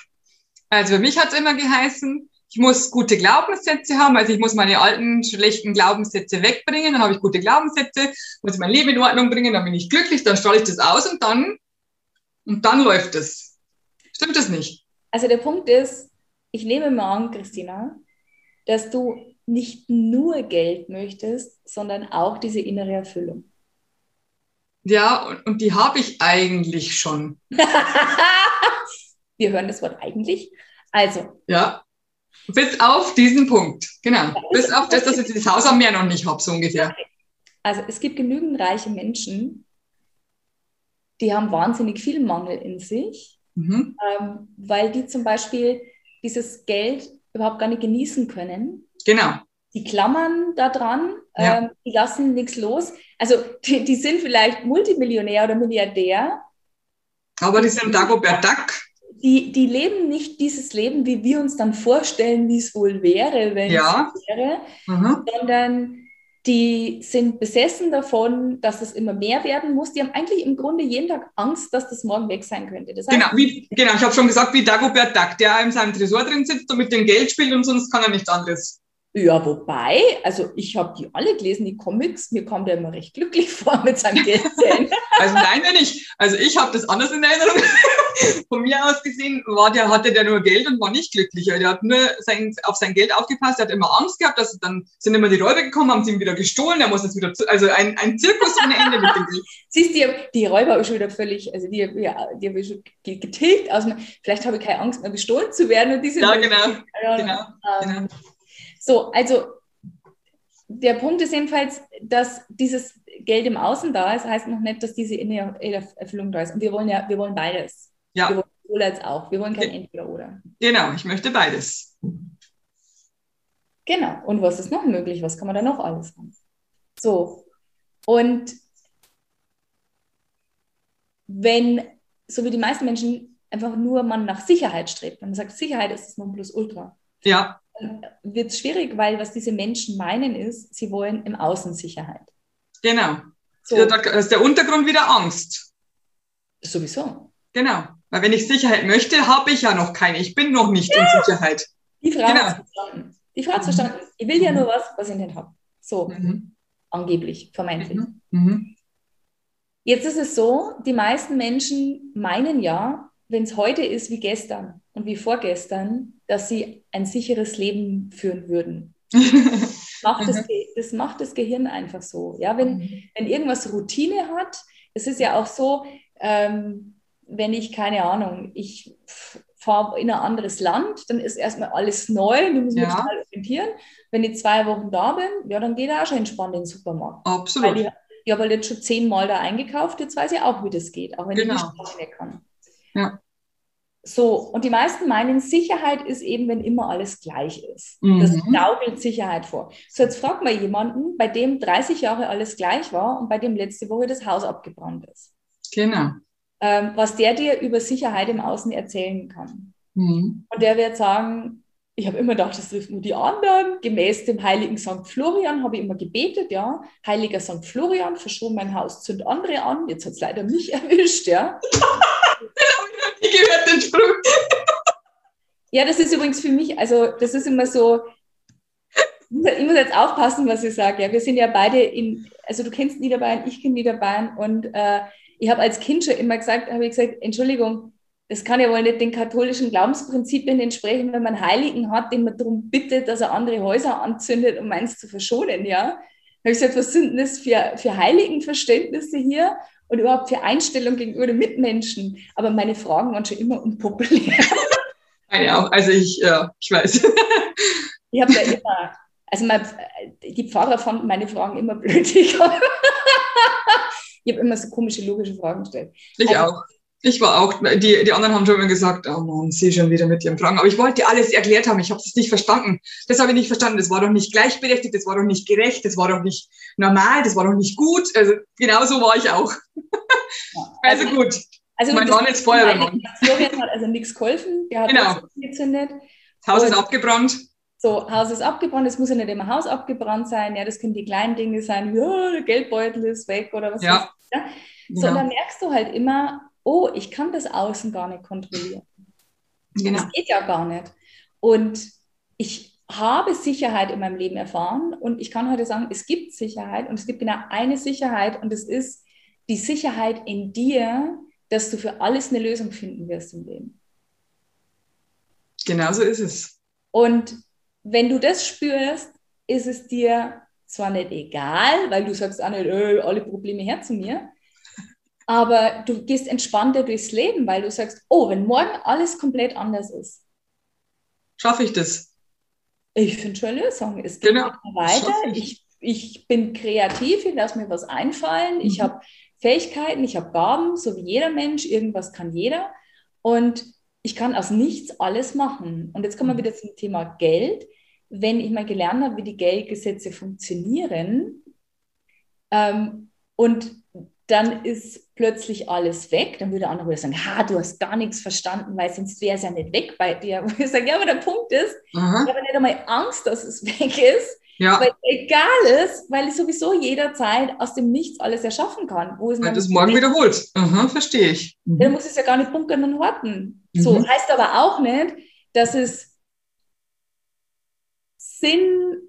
Also für mich hat es immer geheißen, ich muss gute Glaubenssätze haben, also ich muss meine alten, schlechten Glaubenssätze wegbringen, dann habe ich gute Glaubenssätze, muss ich mein Leben in Ordnung bringen, dann bin ich glücklich, dann strahle ich das aus und dann, und dann läuft es. Stimmt das nicht? Also der Punkt ist, ich nehme mal an, Christina, dass du nicht nur Geld möchtest, sondern auch diese innere Erfüllung. Ja, und, und die habe ich eigentlich schon. Wir hören das Wort eigentlich. Also. Ja. Bis auf diesen Punkt, genau. Bis auf das, dass ich das Haus am Meer noch nicht habe, so ungefähr. Also es gibt genügend reiche Menschen, die haben wahnsinnig viel Mangel in sich, mhm. ähm, weil die zum Beispiel dieses Geld überhaupt gar nicht genießen können. Genau. Die klammern da dran, ja. ähm, die lassen nichts los. Also die, die, sind vielleicht Multimillionär oder Milliardär. Aber die sind Dagobert Duck die, die leben nicht dieses Leben, wie wir uns dann vorstellen, wie es wohl wäre, wenn ja. es wäre, mhm. sondern die sind besessen davon, dass es immer mehr werden muss. Die haben eigentlich im Grunde jeden Tag Angst, dass das morgen weg sein könnte. Das heißt, genau, wie, genau, ich habe schon gesagt, wie Dagobert Duck, der in seinem Tresor drin sitzt und mit dem Geld spielt und sonst kann er nichts anderes. Ja, wobei, also ich habe die alle gelesen, die Comics, mir kommt er immer recht glücklich vor mit seinem Geldzählen. also nein, wenn ich, also ich habe das anders in Erinnerung. Von mir aus gesehen war der, hatte der nur Geld und war nicht glücklicher. Der hat nur sein, auf sein Geld aufgepasst, er hat immer Angst gehabt, dass dann sind immer die Räuber gekommen, haben sie ihm wieder gestohlen, er muss jetzt wieder, zu, also ein, ein Zirkus ohne Ende mit dem Geld. Siehst du, die Räuber ist schon wieder völlig, also die, ja, die habe ich schon getilgt aus, vielleicht habe ich keine Angst mehr gestohlen zu werden und diese. Ja, genau, genau, ähm, genau. So, also der Punkt ist jedenfalls, dass dieses Geld im Außen da ist, heißt noch nicht, dass diese innere Erfüllung da ist. Und wir wollen ja, wir wollen beides. Ja. Wir wollen sowohl als auch. Wir wollen kein Entweder-Oder. Genau, ich möchte beides. Genau. Und was ist noch möglich? Was kann man da noch alles machen? So. Und wenn, so wie die meisten Menschen, einfach nur man nach Sicherheit strebt, man sagt, Sicherheit ist das Nonplusultra. Ja wird es schwierig, weil was diese Menschen meinen ist, sie wollen im Außen Sicherheit. Genau. So. Da ist der Untergrund wieder Angst. Sowieso. Genau. Weil wenn ich Sicherheit möchte, habe ich ja noch keine. Ich bin noch nicht ja. in Sicherheit. Die Frau genau. hat verstanden. Die Frau hat verstanden. Ich will ja nur was, was ich nicht habe. So. Mhm. Angeblich, vermeintlich. Mhm. mhm. Jetzt ist es so, die meisten Menschen meinen ja, wenn es heute ist wie gestern und wie vorgestern, dass sie ein sicheres Leben führen würden. macht das, das macht das Gehirn einfach so. Ja, wenn, mhm. wenn irgendwas Routine hat, es ist ja auch so, ähm, wenn ich, keine Ahnung, ich fahre in ein anderes Land, dann ist erstmal alles neu, du musst ja. mich total orientieren. Wenn ich zwei Wochen da bin, ja, dann geht er auch schon entspannt in den Supermarkt. Absolut. Weil ich, ich habe halt jetzt schon zehnmal da eingekauft, jetzt weiß ich auch, wie das geht, auch wenn genau. ich nicht kann. Ja. So, und die meisten meinen, Sicherheit ist eben, wenn immer alles gleich ist. Mhm. Das gaukelt Sicherheit vor. So, jetzt fragt mal jemanden, bei dem 30 Jahre alles gleich war und bei dem letzte Woche das Haus abgebrannt ist. Genau. Ähm, was der dir über Sicherheit im Außen erzählen kann. Mhm. Und der wird sagen, ich habe immer gedacht, das trifft nur die anderen. Gemäß dem heiligen St. Florian habe ich immer gebetet, ja. Heiliger St. Florian, verschon mein Haus, zünd andere an. Jetzt hat es leider mich erwischt, ja. ich gehört den Spruch. Ja, das ist übrigens für mich, also das ist immer so, ich muss jetzt aufpassen, was ich sage. Ja, wir sind ja beide in, also du kennst Niederbayern, ich kenne Niederbayern und äh, ich habe als Kind schon immer gesagt, habe ich gesagt, Entschuldigung, das kann ja wohl nicht den katholischen Glaubensprinzipien entsprechen, wenn man Heiligen hat, den man darum bittet, dass er andere Häuser anzündet, um eins zu verschonen, ja. Da habe ich gesagt, was sind denn das für, für Heiligenverständnisse hier und überhaupt für Einstellung gegenüber den Mitmenschen? Aber meine Fragen waren schon immer unpopulär. Meine auch, also ich, ja, ich weiß. ich habe da immer, also mein, die Pfarrer fanden meine Fragen immer blöd. Ich habe immer so komische, logische Fragen gestellt. Ich also, auch. Ich war auch, die, die anderen haben schon immer gesagt, oh Mann, sie schon wieder mit ihren Fragen. Aber ich wollte alles erklärt haben, ich habe es nicht verstanden. Das habe ich nicht verstanden. Das war doch nicht gleichberechtigt, das war doch nicht gerecht, das war doch nicht normal, das war doch nicht gut. Also genau so war ich auch. Ja, also, also, gut. Also mein Mann ist Feuerwehrmann. Florian hat also nichts geholfen, der hat genau. gezündet. Das Haus ist abgebrannt. So, Haus ist abgebrannt, es muss ja nicht immer Haus abgebrannt sein, ja, das können die kleinen Dinge sein, ja, der Geldbeutel ist weg oder was ja. ja. So, genau. und dann merkst du halt immer, oh, ich kann das Außen gar nicht kontrollieren. Genau. Das geht ja gar nicht. Und ich habe Sicherheit in meinem Leben erfahren und ich kann heute sagen, es gibt Sicherheit und es gibt genau eine Sicherheit und es ist die Sicherheit in dir, dass du für alles eine Lösung finden wirst im Leben. Genau so ist es. Und wenn du das spürst, ist es dir zwar nicht egal, weil du sagst auch nicht, äh, alle Probleme her zu mir, aber du gehst entspannter durchs Leben, weil du sagst, oh, wenn morgen alles komplett anders ist. Schaffe ich das? Ich finde schon eine Lösung. Es geht genau. weiter. Ich, ich bin kreativ, ich lasse mir was einfallen. Mhm. Ich habe Fähigkeiten, ich habe Gaben, so wie jeder Mensch. Irgendwas kann jeder. Und ich kann aus nichts alles machen. Und jetzt kommen wir mhm. wieder zum Thema Geld. Wenn ich mal gelernt habe, wie die Geldgesetze funktionieren ähm, und dann ist plötzlich alles weg. Dann würde der andere sagen, ha, du hast gar nichts verstanden, weil sonst wäre es ja nicht weg bei dir. Und ich sage, ja, aber der Punkt ist, Aha. ich habe nicht einmal Angst, dass es weg ist, ja. weil egal ist, weil ich sowieso jederzeit aus dem Nichts alles erschaffen kann. Wo es weil das morgen wiederholt. Aha, verstehe ich. Mhm. Dann muss es ja gar nicht bunkern und horten. Mhm. So heißt aber auch nicht, dass es Sinn,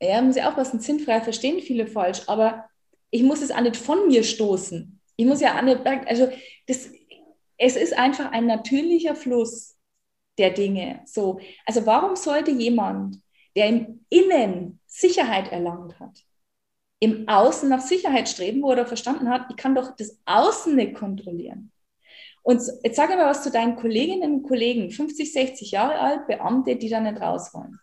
ja, muss ich auch was sinnfrei verstehen, viele falsch, aber ich muss es auch nicht von mir stoßen. Ich muss ja auch nicht, also das, es ist einfach ein natürlicher Fluss der Dinge. So, also warum sollte jemand, der im Innen Sicherheit erlangt hat, im Außen nach Sicherheit streben, wo er verstanden hat, ich kann doch das Außen nicht kontrollieren. Und jetzt sage mal was zu deinen Kolleginnen und Kollegen, 50, 60 Jahre alt, Beamte, die da nicht raus wollen.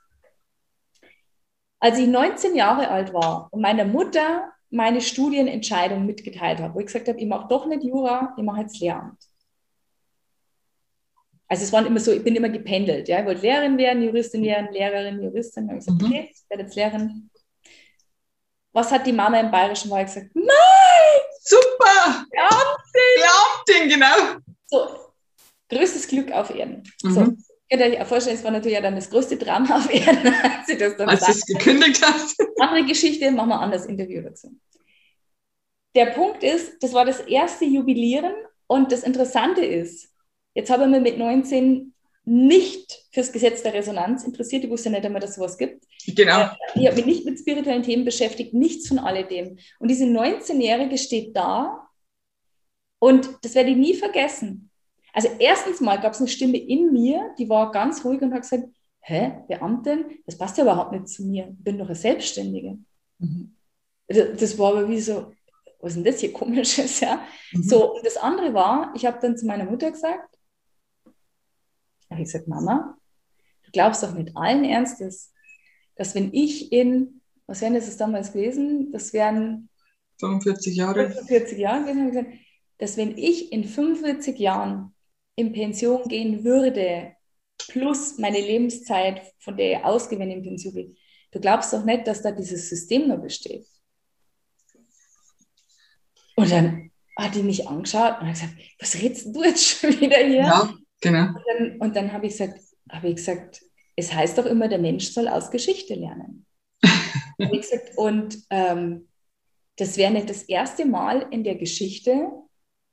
Als ich 19 Jahre alt war und meine Mutter meine Studienentscheidung mitgeteilt habe, wo ich gesagt habe, ich mache doch nicht Jura, ich mache jetzt Lehramt. Also es waren immer so, ich bin immer gependelt. Ja? Ich wollte Lehrerin werden, Juristin werden, Lehrerin, Juristin. Dann habe ich gesagt, mhm. okay, ich werde jetzt Lehrerin. Was hat die Mama im Bayerischen Wahl gesagt? Nein! Super! Beamtin! Beamtin, genau. So, größtes Glück auf Erden. Mhm. So, könnt ihr euch vorstellen, es war natürlich ja dann das größte Drama auf Erden, als sie das dann Als es gekündigt hat. Andere Geschichte, machen wir ein anderes Interview dazu. Der Punkt ist, das war das erste Jubilieren und das Interessante ist, jetzt habe ich mich mit 19 nicht fürs Gesetz der Resonanz interessiert. Ich wusste nicht einmal, dass es sowas gibt. Genau. Äh, ich habe mich nicht mit spirituellen Themen beschäftigt, nichts von alledem. Und diese 19-Jährige steht da und das werde ich nie vergessen. Also erstens mal gab es eine Stimme in mir, die war ganz ruhig und hat gesagt, hä, Beamtin, das passt ja überhaupt nicht zu mir, ich bin doch eine Selbstständige. Mhm. Also das war aber wie so, was ist denn das hier komisches, ja? Mhm. So, und das andere war, ich habe dann zu meiner Mutter gesagt, habe ich gesagt, Mama, du glaubst doch mit allen Ernstes, dass wenn ich in, was wären das damals gewesen, das wären 45 Jahre. 45 Jahre gewesen, gesagt, dass wenn ich in 45 Jahren in Pension gehen würde, plus meine Lebenszeit, von der ich ausgehe, wenn ich in Pension gehe, du glaubst doch nicht, dass da dieses System noch besteht. Und dann hat die mich angeschaut und hat gesagt, was redest du jetzt schon wieder hier? Ja, genau. Und dann, und dann habe ich gesagt, habe ich gesagt, es heißt doch immer, der Mensch soll aus Geschichte lernen. und ähm, das wäre nicht das erste Mal in der Geschichte,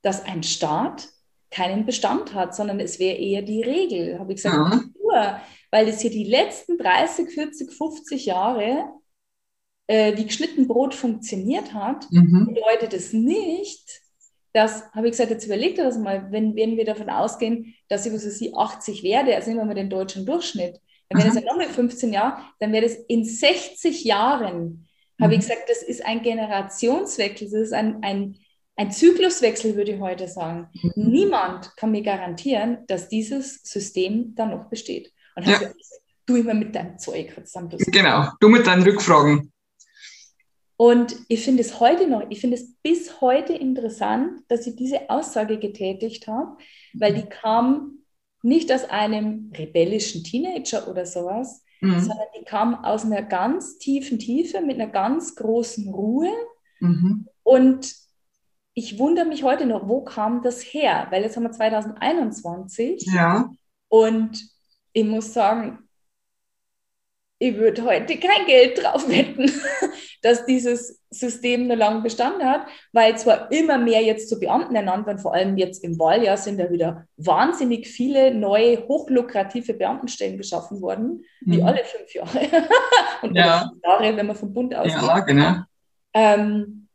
dass ein Staat keinen Bestand hat, sondern es wäre eher die Regel, habe ich gesagt. Ja. Nur, weil es hier die letzten 30, 40, 50 Jahre äh, wie geschnitten Brot funktioniert hat, mhm. bedeutet es nicht, dass, habe ich gesagt, jetzt überlegt er das mal, wenn, wenn wir davon ausgehen, dass ich, was weiß ich, 80 werde, also nehmen wir mal den deutschen Durchschnitt, dann wäre das ja nochmal 15 Jahre, dann wäre das in 60 Jahren, mhm. habe ich gesagt, das ist ein Generationswechsel, das ist ein, ein, ein Zykluswechsel, würde ich heute sagen. Mhm. Niemand kann mir garantieren, dass dieses System dann noch besteht. Und ja. gesagt, du immer mit deinem Zeug. Genau, du mit deinen Rückfragen. Und ich finde es heute noch, ich finde es bis heute interessant, dass ich diese Aussage getätigt habe, weil die kam nicht aus einem rebellischen Teenager oder sowas, mhm. sondern die kam aus einer ganz tiefen Tiefe mit einer ganz großen Ruhe. Mhm. Und ich wundere mich heute noch, wo kam das her? Weil jetzt haben wir 2021. Ja. Und ich muss sagen, ich würde heute kein Geld drauf wetten, dass dieses System noch lange bestanden hat, weil zwar immer mehr jetzt zu Beamten ernannt werden, vor allem jetzt im Wahljahr sind da wieder wahnsinnig viele neue, hochlukrative Beamtenstellen geschaffen worden, wie mhm. alle fünf Jahre. Und ja. Jahre, wenn man vom Bund ausgeht. Ja, genau. Ähm,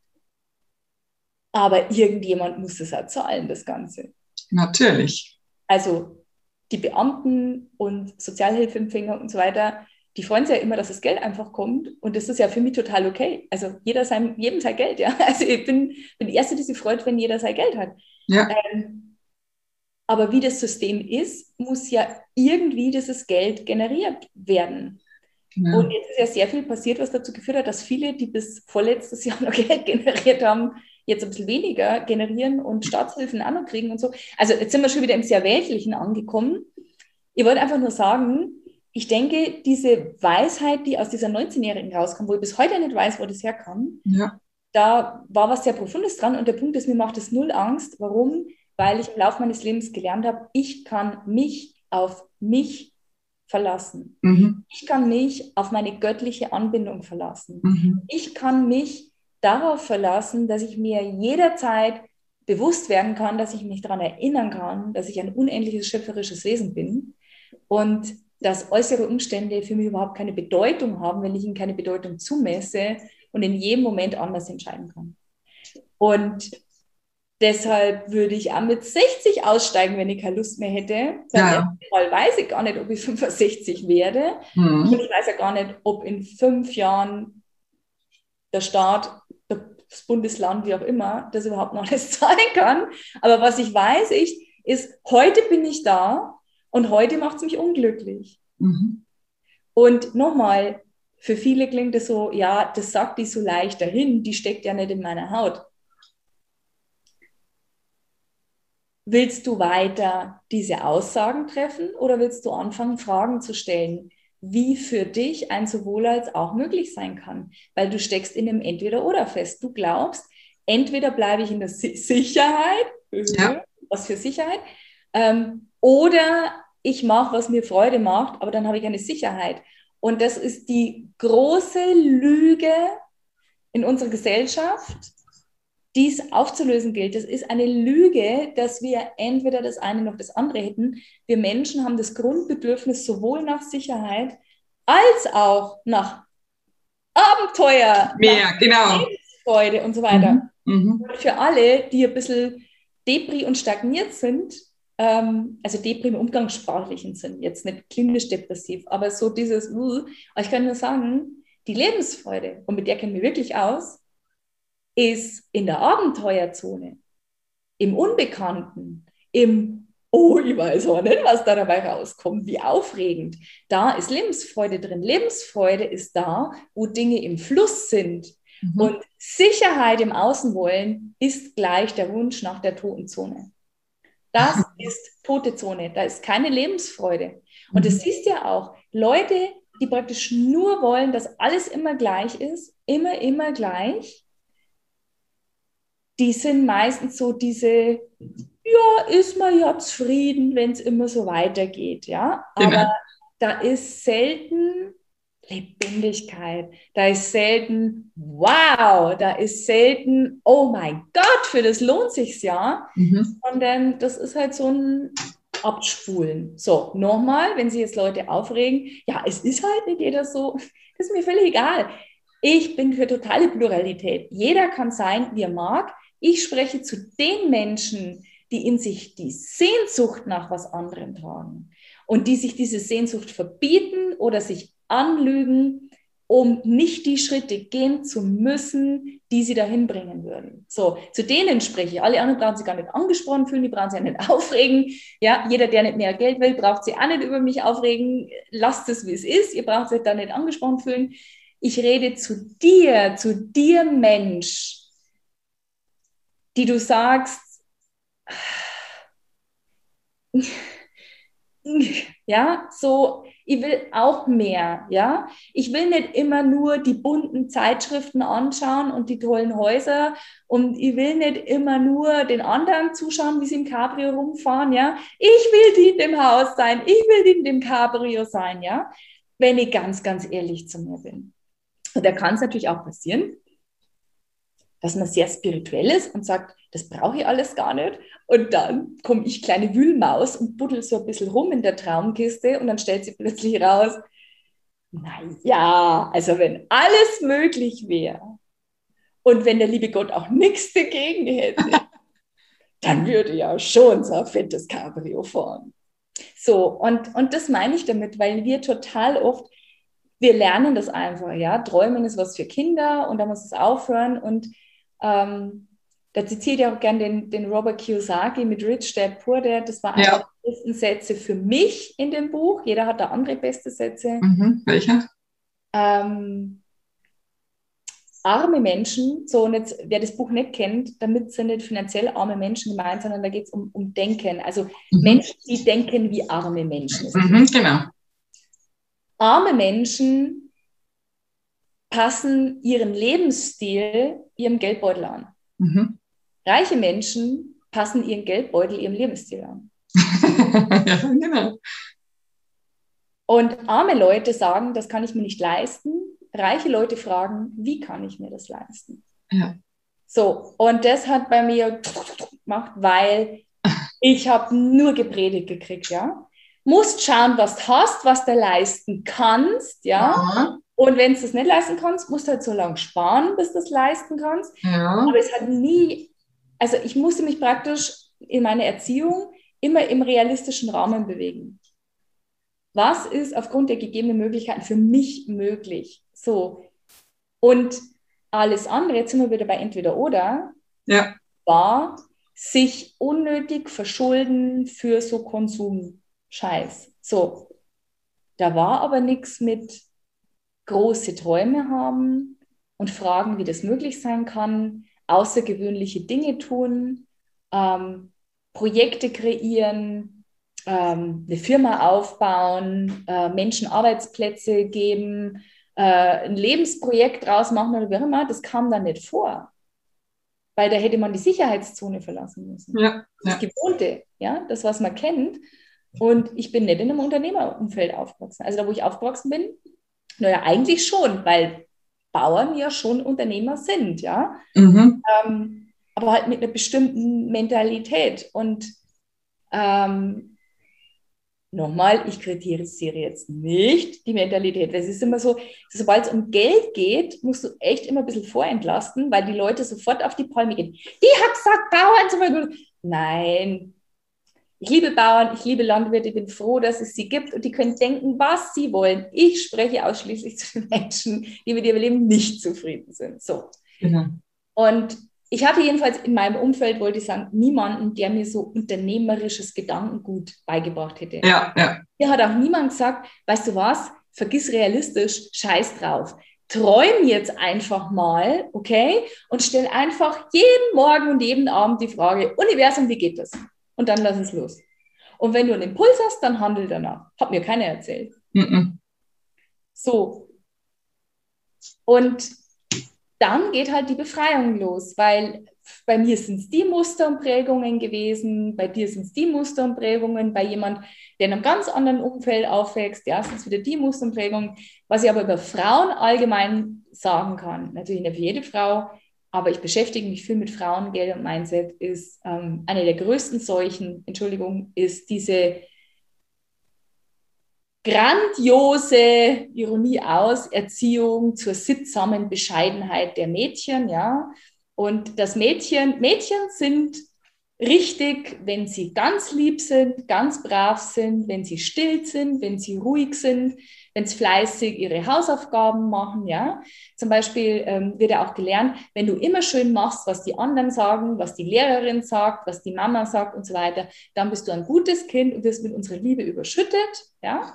aber irgendjemand muss das auch zahlen, das Ganze. Natürlich. Also die Beamten und Sozialhilfeempfänger und so weiter, die freuen sich ja immer, dass das Geld einfach kommt. Und das ist ja für mich total okay. Also jeder sein, jedem sein Geld, ja. Also ich bin, bin die Erste, die sich freut, wenn jeder sein Geld hat. Ja. Ähm, aber wie das System ist, muss ja irgendwie dieses Geld generiert werden. Ja. Und jetzt ist ja sehr viel passiert, was dazu geführt hat, dass viele, die bis vorletztes Jahr noch Geld generiert haben, jetzt ein bisschen weniger generieren und Staatshilfen auch noch kriegen und so. Also jetzt sind wir schon wieder im sehr Weltlichen angekommen. Ich wollte einfach nur sagen, ich denke, diese Weisheit, die aus dieser 19-Jährigen rauskommt, wo ich bis heute nicht weiß, wo das herkam, ja. da war was sehr Profundes dran. Und der Punkt ist, mir macht es null Angst. Warum? Weil ich im Laufe meines Lebens gelernt habe, ich kann mich auf mich verlassen. Mhm. Ich kann mich auf meine göttliche Anbindung verlassen. Mhm. Ich kann mich darauf verlassen, dass ich mir jederzeit bewusst werden kann, dass ich mich daran erinnern kann, dass ich ein unendliches schöpferisches Wesen bin. Und dass äußere Umstände für mich überhaupt keine Bedeutung haben, wenn ich ihnen keine Bedeutung zumesse und in jedem Moment anders entscheiden kann. Und deshalb würde ich auch mit 60 aussteigen, wenn ich keine Lust mehr hätte. Ja. Mal weiß ich gar nicht, ob ich 65 werde. Mhm. Und ich weiß ja gar nicht, ob in fünf Jahren der Staat, das Bundesland, wie auch immer, das überhaupt noch alles zahlen kann. Aber was ich weiß, ich, ist, heute bin ich da und heute macht es mich unglücklich. Mhm. Und nochmal, für viele klingt es so, ja, das sagt die so leicht dahin, die steckt ja nicht in meiner Haut. Willst du weiter diese Aussagen treffen oder willst du anfangen, Fragen zu stellen, wie für dich ein sowohl als auch möglich sein kann? Weil du steckst in einem Entweder-Oder fest. Du glaubst, entweder bleibe ich in der Sicherheit, ja. was für Sicherheit, ähm, oder ich mache, was mir Freude macht, aber dann habe ich eine Sicherheit. Und das ist die große Lüge in unserer Gesellschaft, die es aufzulösen gilt. Das ist eine Lüge, dass wir entweder das eine noch das andere hätten. Wir Menschen haben das Grundbedürfnis sowohl nach Sicherheit als auch nach Abenteuer, mehr, nach genau. Freude und so weiter. Mhm. Mhm. Für alle, die ein bisschen depri und stagniert sind, ähm, also Deprim im umgangssprachlichen Sinn, jetzt nicht klinisch depressiv, aber so dieses, uh, ich kann nur sagen, die Lebensfreude, und mit der kennen wir wirklich aus, ist in der Abenteuerzone, im Unbekannten, im Oh, ich weiß auch nicht, was da dabei rauskommt, wie aufregend. Da ist Lebensfreude drin. Lebensfreude ist da, wo Dinge im Fluss sind. Mhm. Und Sicherheit im Außenwollen ist gleich der Wunsch nach der toten Zone. Das ist tote Zone, da ist keine Lebensfreude. Und das mhm. siehst ja auch, Leute, die praktisch nur wollen, dass alles immer gleich ist, immer, immer gleich, die sind meistens so diese, ja, ist man ja zufrieden, wenn es immer so weitergeht, ja. Aber da ist selten Lebendigkeit, da ist selten wow, da ist selten oh mein Gott, für das lohnt sich's ja, mhm. sondern das ist halt so ein Abspulen. So, nochmal, wenn sich jetzt Leute aufregen, ja, es ist halt nicht jeder so, das ist mir völlig egal. Ich bin für totale Pluralität. Jeder kann sein, wie er mag. Ich spreche zu den Menschen, die in sich die Sehnsucht nach was anderem tragen und die sich diese Sehnsucht verbieten oder sich anlügen, um nicht die Schritte gehen zu müssen, die sie dahin bringen würden. So, zu denen spreche ich. Alle anderen brauchen sich gar nicht angesprochen fühlen, die brauchen sich ja nicht aufregen. Ja, jeder, der nicht mehr Geld will, braucht sich auch nicht über mich aufregen. Lasst es, wie es ist. Ihr braucht euch da nicht angesprochen fühlen. Ich rede zu dir, zu dir Mensch, die du sagst, ja, so, ich will auch mehr, ja. Ich will nicht immer nur die bunten Zeitschriften anschauen und die tollen Häuser und ich will nicht immer nur den anderen zuschauen, wie sie im Cabrio rumfahren, ja. Ich will die in dem Haus sein, ich will die in dem Cabrio sein, ja. Wenn ich ganz, ganz ehrlich zu mir bin. Und da kann es natürlich auch passieren, dass man sehr spirituell ist und sagt, das brauche ich alles gar nicht. Und dann komme ich kleine Wühlmaus und buddel so ein bisschen rum in der Traumkiste und dann stellt sie plötzlich raus, naja, also wenn alles möglich wäre und wenn der liebe Gott auch nichts dagegen hätte, dann würde ja schon so ein fettes Cabrio fahren. So, und, und das meine ich damit, weil wir total oft wir lernen das einfach, ja. Träumen ist was für Kinder und da muss es aufhören. Und ähm, da zitiert ja auch gern den, den Robert Kiyosaki mit Rich Dad Poor Dad. Das war einer ja. der besten Sätze für mich in dem Buch. Jeder hat da andere beste Sätze. Mhm. Welcher? Ähm, arme Menschen, so und jetzt, wer das Buch nicht kennt, damit sind nicht finanziell arme Menschen gemeint, sondern da geht es um, um Denken. Also mhm. Menschen, die denken wie arme Menschen. Mhm, genau arme Menschen passen ihren Lebensstil ihrem Geldbeutel an. Mhm. Reiche Menschen passen ihren Geldbeutel ihrem Lebensstil an. ja, genau. Und arme Leute sagen, das kann ich mir nicht leisten. Reiche Leute fragen, wie kann ich mir das leisten? Ja. So, und das hat bei mir gemacht, weil ich habe nur gepredigt gekriegt, ja musst schauen, was du hast, was du leisten kannst, ja. ja. Und wenn du das nicht leisten kannst, musst du halt so lange sparen, bis du das leisten kannst. Ja. Aber es hat nie, also ich musste mich praktisch in meiner Erziehung immer im realistischen Rahmen bewegen. Was ist aufgrund der gegebenen Möglichkeiten für mich möglich? So. Und alles andere, jetzt sind wir wieder bei entweder oder, ja. war sich unnötig verschulden für so Konsum. Scheiß. So, da war aber nichts mit große Träume haben und fragen, wie das möglich sein kann, außergewöhnliche Dinge tun, ähm, Projekte kreieren, ähm, eine Firma aufbauen, äh, Menschen Arbeitsplätze geben, äh, ein Lebensprojekt draus machen oder wie auch immer, das kam dann nicht vor. Weil da hätte man die Sicherheitszone verlassen müssen. Ja, das Gewohnte, ja, das, was man kennt. Und ich bin nicht in einem Unternehmerumfeld aufgewachsen. Also da, wo ich aufgewachsen bin, naja, eigentlich schon, weil Bauern ja schon Unternehmer sind, ja. Mhm. Ähm, aber halt mit einer bestimmten Mentalität. Und ähm, nochmal, ich kritisiere jetzt nicht die Mentalität. Es ist immer so, sobald es um Geld geht, musst du echt immer ein bisschen vorentlasten, weil die Leute sofort auf die Palme gehen. Die hat gesagt, Bauern zum Beispiel. Nein, ich liebe Bauern, ich liebe Landwirte, ich bin froh, dass es sie gibt und die können denken, was sie wollen. Ich spreche ausschließlich zu den Menschen, die mit ihrem Leben nicht zufrieden sind. So. Genau. Und ich hatte jedenfalls in meinem Umfeld, wollte ich sagen, niemanden, der mir so unternehmerisches Gedankengut beigebracht hätte. Ja, ja. Mir hat auch niemand gesagt, weißt du was, vergiss realistisch, scheiß drauf. Träum jetzt einfach mal, okay? Und stell einfach jeden Morgen und jeden Abend die Frage, Universum, wie geht das? Und dann lass es los. Und wenn du einen Impuls hast, dann handel danach. Hat mir keiner erzählt. Mm -mm. So. Und dann geht halt die Befreiung los, weil bei mir sind es die Muster und Prägungen gewesen, bei dir sind es die Muster und Prägungen, bei jemand, der in einem ganz anderen Umfeld aufwächst, ja, sind es wieder die Muster und Prägungen. Was ich aber über Frauen allgemein sagen kann, natürlich nicht für jede Frau, aber ich beschäftige mich viel mit Frauen, Geld und Mindset, ist ähm, eine der größten Seuchen, Entschuldigung, ist diese grandiose Ironie aus Erziehung zur sittsamen Bescheidenheit der Mädchen, ja. Und das Mädchen, Mädchen sind richtig, wenn sie ganz lieb sind, ganz brav sind, wenn sie still sind, wenn sie ruhig sind, wenn sie fleißig ihre Hausaufgaben machen, ja. Zum Beispiel ähm, wird ja auch gelernt, wenn du immer schön machst, was die anderen sagen, was die Lehrerin sagt, was die Mama sagt und so weiter, dann bist du ein gutes Kind und wirst mit unserer Liebe überschüttet, ja.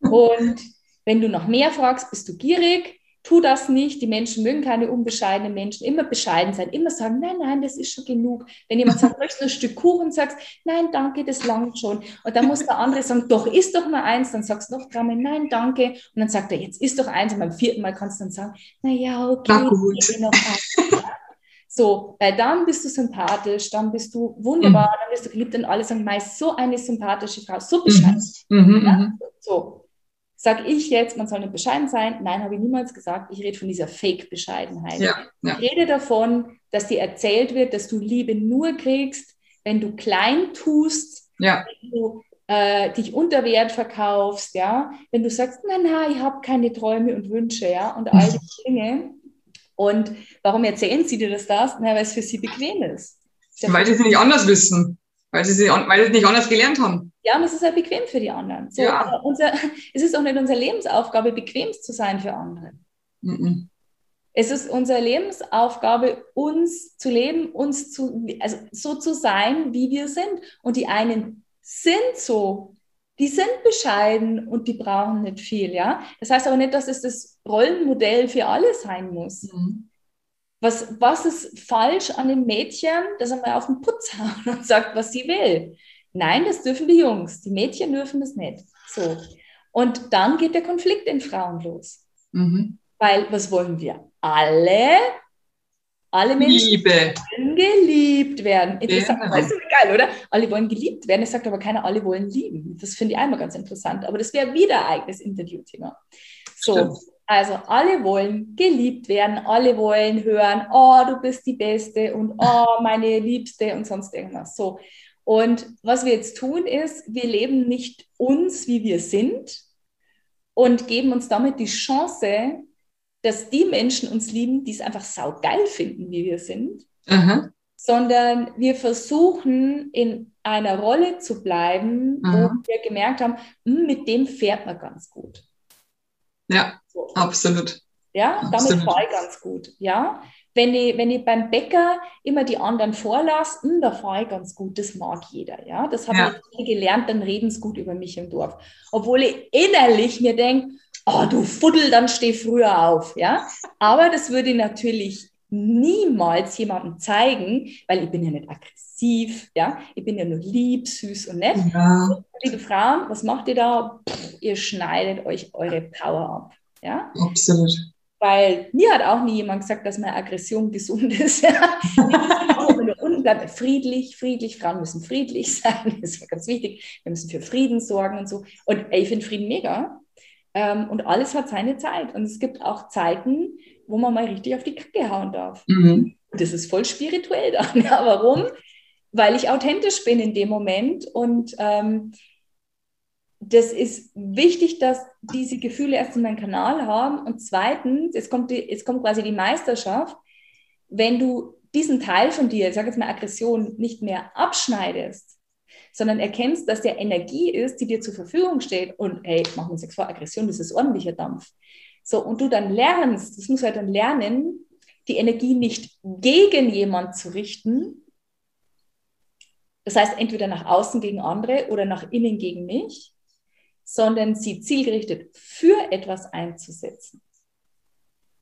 Und wenn du noch mehr fragst, bist du gierig. Tu das nicht. Die Menschen mögen keine unbescheidenen Menschen. Immer bescheiden sein. Immer sagen, nein, nein, das ist schon genug. Wenn jemand sagt, möchtest du ein Stück Kuchen, sagst, nein, danke, das langt schon. Und dann muss der andere sagen, doch, isst doch mal eins. Dann sagst du noch dreimal, nein, danke. Und dann sagt er, jetzt isst doch eins. Und beim vierten Mal kannst du dann sagen, na ja, okay, Na gut. noch eins. So, weil dann bist du sympathisch, dann bist du wunderbar, mhm. dann bist du geliebt und alle sagen, meist so eine sympathische Frau, so bescheiden. Mhm. Mhm. Ja? Mhm. So, Sag ich jetzt, man soll nicht bescheiden sein? Nein, habe ich niemals gesagt. Ich rede von dieser Fake-Bescheidenheit. Ja, ja. Ich rede davon, dass dir erzählt wird, dass du Liebe nur kriegst, wenn du klein tust, ja. wenn du äh, dich unter Wert verkaufst, ja, wenn du sagst, nein, nein, ich habe keine Träume und Wünsche, ja, und all die Dinge. Und warum erzählen sie dir das? das? Na, weil es für sie bequem ist. Weil sie es nicht anders wissen. Weil sie, weil sie es nicht anders gelernt haben. Ja, und es ist halt bequem für die anderen. So, ja. unser, es ist auch nicht unsere Lebensaufgabe, bequem zu sein für andere. Mhm. Es ist unsere Lebensaufgabe, uns zu leben, uns zu, also so zu sein, wie wir sind. Und die einen sind so, die sind bescheiden und die brauchen nicht viel, ja. Das heißt aber nicht, dass es das Rollenmodell für alle sein muss. Mhm. Was, was ist falsch an dem Mädchen, das einmal auf den Putz haut und sagt, was sie will? Nein, das dürfen die Jungs. Die Mädchen dürfen das nicht. So. Und dann geht der Konflikt in Frauen los. Mhm. Weil, was wollen wir? Alle, alle Menschen Liebe. wollen geliebt werden. Interessant, ja. weißt du, geil, oder? Alle wollen geliebt werden. Es sagt aber keiner, alle wollen lieben. Das finde ich einmal ganz interessant. Aber das wäre wieder ein eigenes Interviewthema. So. Stimmt. Also alle wollen geliebt werden, alle wollen hören, oh, du bist die Beste und oh, meine Liebste und sonst irgendwas. So. Und was wir jetzt tun ist, wir leben nicht uns, wie wir sind und geben uns damit die Chance, dass die Menschen uns lieben, die es einfach saugeil finden, wie wir sind, mhm. sondern wir versuchen in einer Rolle zu bleiben, mhm. wo wir gemerkt haben, hm, mit dem fährt man ganz gut. Ja, so. absolut. Ja, damit absolut. fahre ich ganz gut. Ja, wenn ich, wenn ich beim Bäcker immer die anderen vorlasse, da fahre ich ganz gut, das mag jeder. Ja? Das habe ja. ich gelernt, dann reden sie gut über mich im Dorf. Obwohl ich innerlich mir denke, oh, du Fuddel, dann steh früher auf. Ja? Aber das würde ich natürlich niemals jemandem zeigen, weil ich bin ja nicht aggressiv, ja, ich bin ja nur lieb, süß und nett. Ja. Liebe Frauen, was macht ihr da? Pff, ihr schneidet euch eure Power ab, ja. Absolut. Weil mir hat auch nie jemand gesagt, dass meine Aggression gesund ist. Ja. friedlich, friedlich. Frauen müssen friedlich sein. Das ist ganz wichtig. Wir müssen für Frieden sorgen und so. Und ey, ich finde Frieden mega. Ähm, und alles hat seine Zeit. Und es gibt auch Zeiten, wo man mal richtig auf die Kacke hauen darf. Mhm. Das ist voll spirituell dann. Ja, warum? Weil ich authentisch bin in dem Moment und ähm, das ist wichtig, dass diese Gefühle erst in meinen Kanal haben. Und zweitens, jetzt kommt, die, jetzt kommt quasi die Meisterschaft, wenn du diesen Teil von dir, ich sage jetzt mal Aggression, nicht mehr abschneidest, sondern erkennst, dass der Energie ist, die dir zur Verfügung steht. Und hey, machen wir uns nichts vor, Aggression, das ist ordentlicher Dampf. So, und du dann lernst, das musst du halt dann lernen, die Energie nicht gegen jemand zu richten. Das heißt, entweder nach außen gegen andere oder nach innen gegen mich sondern sie zielgerichtet für etwas einzusetzen,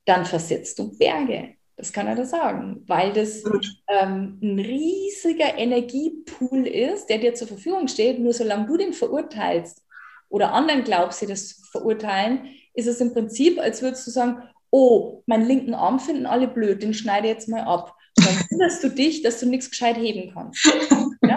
dann versetzt du Berge. Das kann er da sagen, weil das ähm, ein riesiger Energiepool ist, der dir zur Verfügung steht. Nur solange du den verurteilst oder anderen glaubst, sie das verurteilen, ist es im Prinzip, als würdest du sagen, oh, meinen linken Arm finden alle blöd, den schneide ich jetzt mal ab. dann wunderst du dich, dass du nichts gescheit heben kannst. Ja?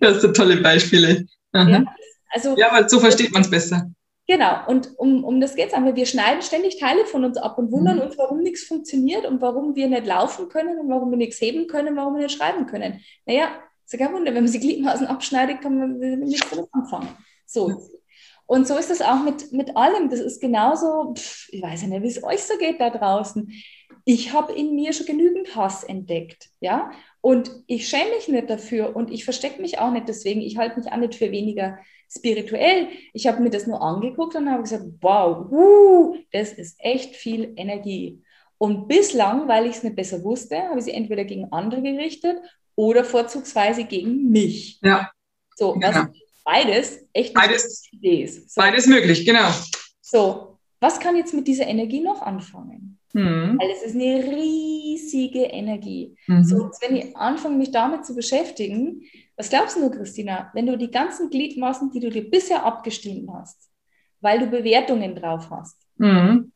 Das sind tolle Beispiele. Ja, also, ja, weil so versteht man es besser. Genau, und um, um das geht es einfach. Wir schneiden ständig Teile von uns ab und wundern mhm. uns, warum nichts funktioniert und warum wir nicht laufen können und warum wir nichts heben können, warum wir nicht schreiben können. Naja, ist ja kein Wunder, wenn man sie Gliedmaßen abschneidet, kann man nichts damit anfangen. So. Und so ist das auch mit, mit allem. Das ist genauso, pff, ich weiß ja nicht, wie es euch so geht da draußen. Ich habe in mir schon genügend Hass entdeckt, ja. Und ich schäme mich nicht dafür und ich verstecke mich auch nicht deswegen. Ich halte mich auch nicht für weniger spirituell. Ich habe mir das nur angeguckt und habe gesagt, wow, uh, das ist echt viel Energie. Und bislang, weil ich es nicht besser wusste, habe ich sie entweder gegen andere gerichtet oder vorzugsweise gegen mich. Ja. So, genau. beides echt beides, Idee ist. So. Beides möglich, genau. So, was kann jetzt mit dieser Energie noch anfangen? Mhm. Weil es ist eine riesige Energie. Mhm. So, wenn ich anfange, mich damit zu beschäftigen, was glaubst du, Christina, wenn du die ganzen Gliedmaßen, die du dir bisher abgestimmt hast, weil du Bewertungen drauf hast, mhm.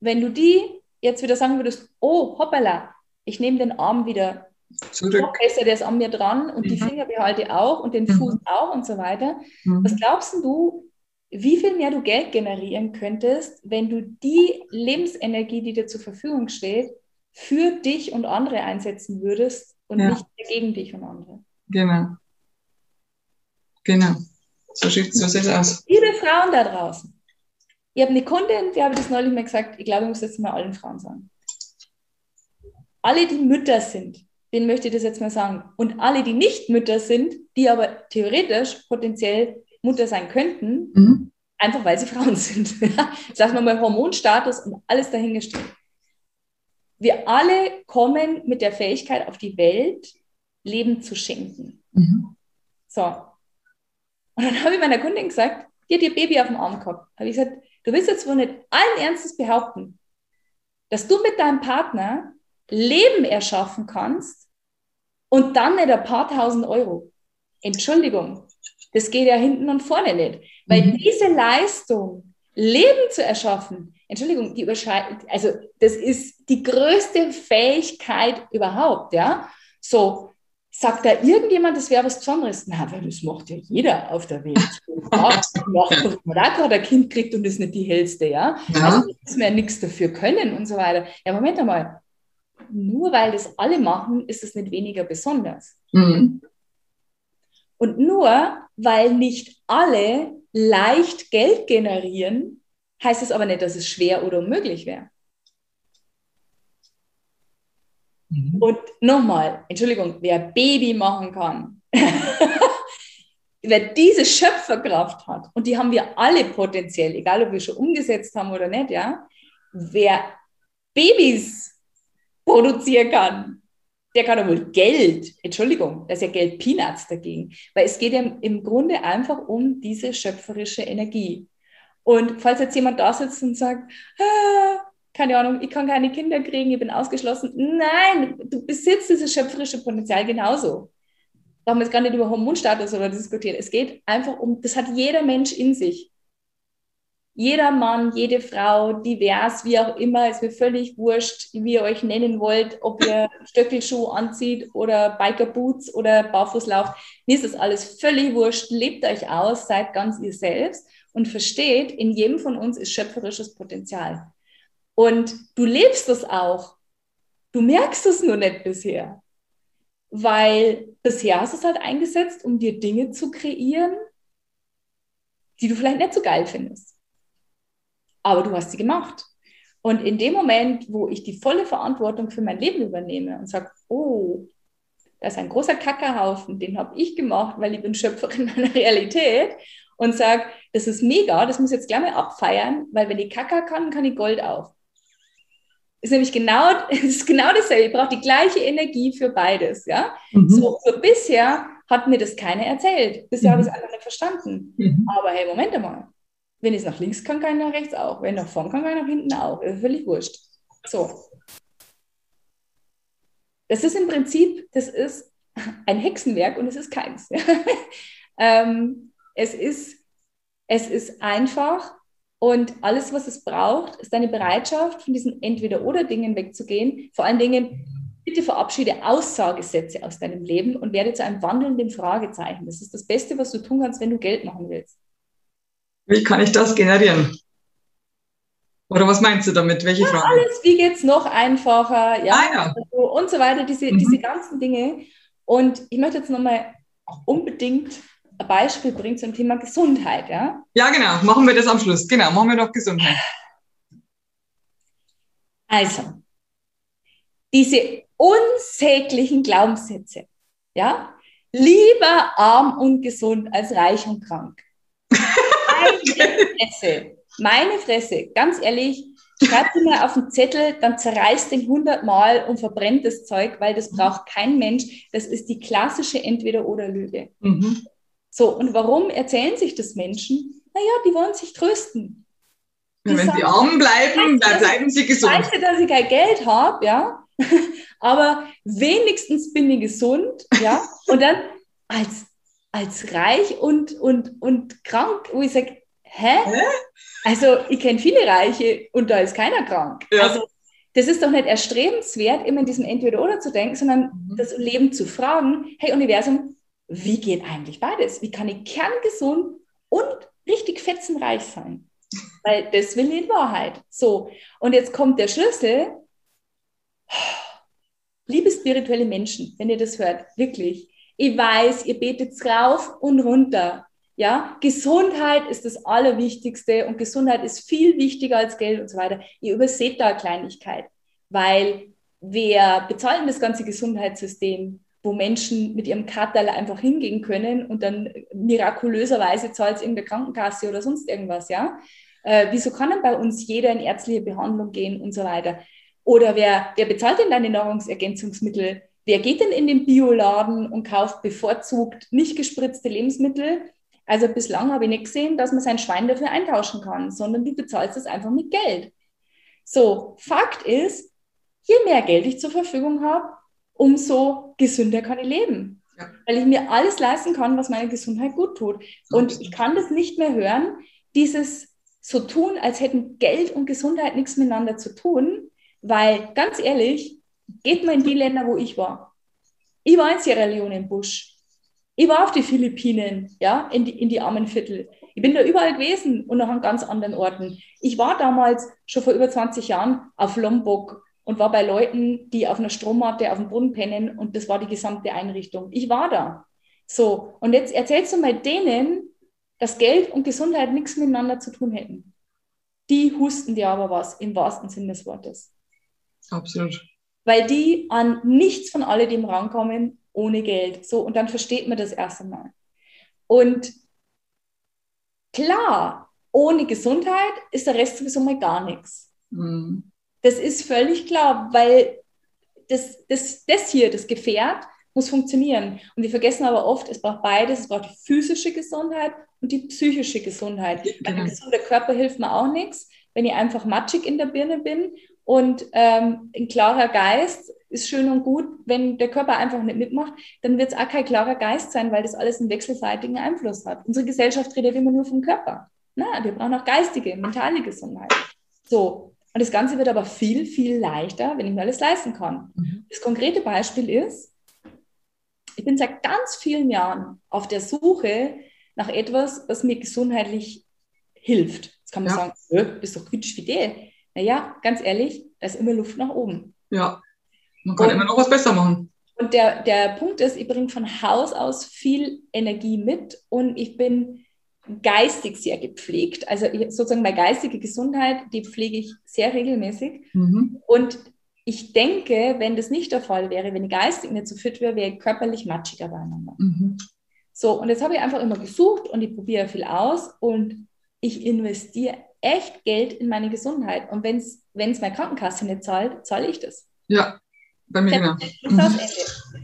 wenn du die jetzt wieder sagen würdest, oh, hoppala, ich nehme den Arm wieder zurück. Besser, der ist an mir dran und mhm. die Finger behalte ich auch und den mhm. Fuß auch und so weiter. Mhm. Was glaubst du, wie viel mehr du Geld generieren könntest, wenn du die Lebensenergie, die dir zur Verfügung steht, für dich und andere einsetzen würdest und ja. nicht gegen dich und andere? Genau. Genau. So sieht so es aus. Liebe Frauen da draußen, ich habe eine Kundin, die habe das neulich mal gesagt, ich glaube, ich muss jetzt mal allen Frauen sagen. Alle, die Mütter sind, denen möchte ich das jetzt mal sagen. Und alle, die nicht Mütter sind, die aber theoretisch potenziell Mutter sein könnten, mhm. einfach weil sie Frauen sind. Sagen wir mal Hormonstatus und alles dahingestellt. Wir alle kommen mit der Fähigkeit auf die Welt, Leben zu schenken. Mhm. So. Und dann habe ich meiner Kundin gesagt, die hat ihr Baby auf dem Arm gehabt. Habe ich gesagt, du willst jetzt wohl nicht allen Ernstes behaupten, dass du mit deinem Partner Leben erschaffen kannst und dann nicht ein paar tausend Euro. Entschuldigung, das geht ja hinten und vorne nicht. Weil mhm. diese Leistung, Leben zu erschaffen, Entschuldigung, die überschreitet, also das ist die größte Fähigkeit überhaupt, ja. So, sagt da irgendjemand, das wäre was Besonderes? Na, weil das macht ja jeder auf der Welt. macht, man da gerade ein Kind kriegt und ist nicht die hellste, ja. ja. Also muss man ja nichts dafür können und so weiter. Ja, Moment einmal. Nur weil das alle machen, ist es nicht weniger besonders. Mhm. Und nur weil nicht alle leicht Geld generieren, heißt es aber nicht, dass es schwer oder unmöglich wäre. Mhm. Und nochmal, Entschuldigung, wer Baby machen kann, wer diese Schöpferkraft hat, und die haben wir alle potenziell, egal ob wir schon umgesetzt haben oder nicht, ja, wer Babys produzieren kann, der kann ja wohl Geld, Entschuldigung, das ist ja Geld Peanuts dagegen, weil es geht ja im Grunde einfach um diese schöpferische Energie. Und falls jetzt jemand da sitzt und sagt, ah, keine Ahnung, ich kann keine Kinder kriegen, ich bin ausgeschlossen. Nein, du besitzt dieses schöpferische Potenzial genauso. Da haben wir jetzt gar nicht über Hormonstatus oder diskutiert. Es geht einfach um, das hat jeder Mensch in sich jeder Mann, jede Frau, divers, wie auch immer, ist mir völlig wurscht, wie ihr euch nennen wollt, ob ihr Stöckelschuh anzieht oder Bikerboots oder barfuß lauft. Mir ist das alles völlig wurscht. Lebt euch aus, seid ganz ihr selbst und versteht, in jedem von uns ist schöpferisches Potenzial. Und du lebst das auch. Du merkst es nur nicht bisher. Weil bisher hast du es halt eingesetzt, um dir Dinge zu kreieren, die du vielleicht nicht so geil findest aber du hast sie gemacht. Und in dem Moment, wo ich die volle Verantwortung für mein Leben übernehme und sage, oh, da ist ein großer Kackerhaufen, den habe ich gemacht, weil ich bin Schöpferin meiner Realität und sage, das ist mega, das muss ich jetzt gleich mal abfeiern, weil wenn ich Kacker kann, kann ich Gold auch. Ist nämlich genau, ist genau dasselbe. Ich brauche die gleiche Energie für beides. Ja? Mhm. So, so, bisher hat mir das keiner erzählt. Bisher mhm. habe ich es einfach nicht verstanden. Mhm. Aber hey, Moment einmal. Wenn es nach links kann, kann ich nach rechts auch. Wenn nach vorn kann, kann ich nach hinten auch. Das ist völlig wurscht. So. Das ist im Prinzip, das ist ein Hexenwerk und es ist keins. ähm, es, ist, es ist einfach und alles, was es braucht, ist eine Bereitschaft, von diesen Entweder-Oder-Dingen wegzugehen. Vor allen Dingen Bitte verabschiede Aussagesätze aus deinem Leben und werde zu einem wandelnden Fragezeichen. Das ist das Beste, was du tun kannst, wenn du Geld machen willst. Wie kann ich das generieren? Oder was meinst du damit? Welche ja, Frage? Alles, wie geht es noch einfacher? Ja, ah, ja. Also, und so weiter, diese, mhm. diese ganzen Dinge. Und ich möchte jetzt nochmal unbedingt ein Beispiel bringen zum Thema Gesundheit. Ja? ja, genau. Machen wir das am Schluss. Genau, machen wir doch Gesundheit. Also, diese unsäglichen Glaubenssätze. Ja? Lieber arm und gesund als reich und krank. Meine Fresse, meine Fresse, ganz ehrlich, schreib dir mal auf den Zettel, dann zerreißt den hundertmal und verbrennt das Zeug, weil das braucht kein Mensch. Das ist die klassische Entweder-Oder-Lüge. Mhm. So, und warum erzählen sich das Menschen? Naja, die wollen sich trösten. Die wenn sagen, sie arm bleiben, dann bleiben sie gesund. Ich weiß, dass ich kein Geld habe, ja, aber wenigstens bin ich gesund, ja, und dann als, als reich und, und, und krank, wo ich sage, hä? hä? Also, ich kenne viele Reiche und da ist keiner krank. Ja. Also, das ist doch nicht erstrebenswert, immer in diesem Entweder-Oder zu denken, sondern mhm. das Leben zu fragen, hey Universum, wie geht eigentlich beides? Wie kann ich kerngesund und richtig fetzenreich sein? Weil das will ich in Wahrheit. So, und jetzt kommt der Schlüssel. Liebe spirituelle Menschen, wenn ihr das hört, wirklich, ich weiß, ihr betet rauf und runter. Ja, Gesundheit ist das Allerwichtigste und Gesundheit ist viel wichtiger als Geld und so weiter. Ihr überseht da eine Kleinigkeit, weil wer bezahlt das ganze Gesundheitssystem, wo Menschen mit ihrem Katal einfach hingehen können und dann mirakulöserweise zahlt es irgendeine Krankenkasse oder sonst irgendwas, ja? Äh, wieso kann denn bei uns jeder in ärztliche Behandlung gehen und so weiter? Oder wer, wer bezahlt denn deine Nahrungsergänzungsmittel? Wer geht denn in den Bioladen und kauft bevorzugt nicht gespritzte Lebensmittel? Also bislang habe ich nicht gesehen, dass man sein Schwein dafür eintauschen kann, sondern du bezahlst es einfach mit Geld. So, Fakt ist, je mehr Geld ich zur Verfügung habe, umso gesünder kann ich leben. Ja. Weil ich mir alles leisten kann, was meiner Gesundheit gut tut. Und ich kann das nicht mehr hören, dieses so tun, als hätten Geld und Gesundheit nichts miteinander zu tun, weil ganz ehrlich, geht mal in die Länder, wo ich war. Ich war in Sierra Leone im Busch. Ich war auf die Philippinen, ja, in die, in die armen Viertel. Ich bin da überall gewesen und noch an ganz anderen Orten. Ich war damals schon vor über 20 Jahren auf Lombok und war bei Leuten, die auf einer Strommatte auf dem Boden pennen und das war die gesamte Einrichtung. Ich war da. So, und jetzt erzählst du mal denen, dass Geld und Gesundheit nichts miteinander zu tun hätten. Die husten dir aber was, im wahrsten Sinne des Wortes. Absolut. Weil die an nichts von alledem rankommen ohne Geld. So, und dann versteht man das erst einmal. Und klar, ohne Gesundheit ist der Rest sowieso mal gar nichts. Mhm. Das ist völlig klar, weil das, das, das hier, das Gefährt, muss funktionieren. Und wir vergessen aber oft, es braucht beides. Es braucht die physische Gesundheit und die psychische Gesundheit. Genau. Ein gesunder Körper hilft mir auch nichts, wenn ich einfach matschig in der Birne bin. Und ähm, ein klarer Geist ist schön und gut. Wenn der Körper einfach nicht mitmacht, dann wird es auch kein klarer Geist sein, weil das alles einen wechselseitigen Einfluss hat. Unsere Gesellschaft redet immer nur vom Körper. Na, wir brauchen auch geistige, mentale Gesundheit. So. Und das Ganze wird aber viel, viel leichter, wenn ich mir alles leisten kann. Mhm. Das konkrete Beispiel ist, ich bin seit ganz vielen Jahren auf der Suche nach etwas, was mir gesundheitlich hilft. Jetzt kann man ja. sagen, du bist doch kritisch fidel. Naja, ganz ehrlich, da ist immer Luft nach oben. Ja, man kann und, immer noch was besser machen. Und der, der Punkt ist, ich bringe von Haus aus viel Energie mit und ich bin geistig sehr gepflegt. Also sozusagen meine geistige Gesundheit, die pflege ich sehr regelmäßig. Mhm. Und ich denke, wenn das nicht der Fall wäre, wenn die geistig nicht so fit wäre, wäre ich körperlich matschiger beieinander. Mhm. So, und jetzt habe ich einfach immer gesucht und ich probiere viel aus und ich investiere echt Geld in meine Gesundheit. Und wenn es meine Krankenkasse nicht zahlt, zahle ich das. Ja, bei mir genau. Mhm.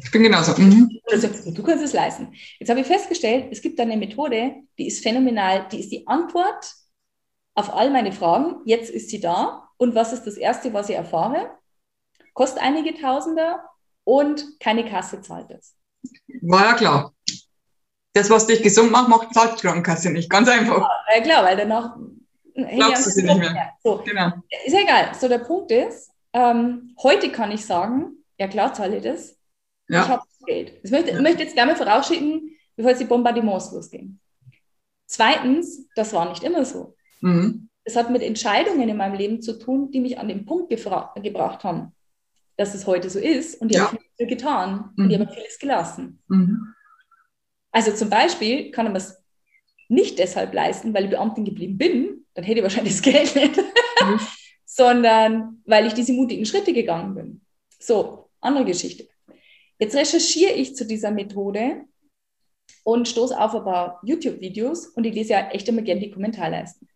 Ich bin genauso. Mhm. Also, du kannst es leisten. Jetzt habe ich festgestellt, es gibt eine Methode, die ist phänomenal. Die ist die Antwort auf all meine Fragen. Jetzt ist sie da. Und was ist das Erste, was ich erfahre? kostet einige Tausende und keine Kasse zahlt es. War ja klar. Das, was dich gesund macht, macht zahlt die Krankenkasse nicht. Ganz einfach. Ja, klar, weil danach glaubst du sie nicht mehr. So. Genau. Ist ja egal. So, der Punkt ist, ähm, heute kann ich sagen, Ja, klar zahle ich das. Ja. Ich habe Geld. Ich möchte, ja. möchte jetzt gerne vorausschicken, bevor die Bombardements losgehen. Zweitens, das war nicht immer so. Mhm. Es hat mit Entscheidungen in meinem Leben zu tun, die mich an den Punkt gebracht haben, dass es heute so ist. Und die ja. haben viel getan mhm. und die mhm. haben vieles gelassen. Mhm. Also zum Beispiel kann man es nicht deshalb leisten, weil ich Beamtin geblieben bin, dann hätte ich wahrscheinlich das Geld nicht, mhm. sondern weil ich diese mutigen Schritte gegangen bin. So, andere Geschichte. Jetzt recherchiere ich zu dieser Methode und stoße auf ein paar YouTube-Videos und ich lese ja echt immer gerne die Kommentarleisten.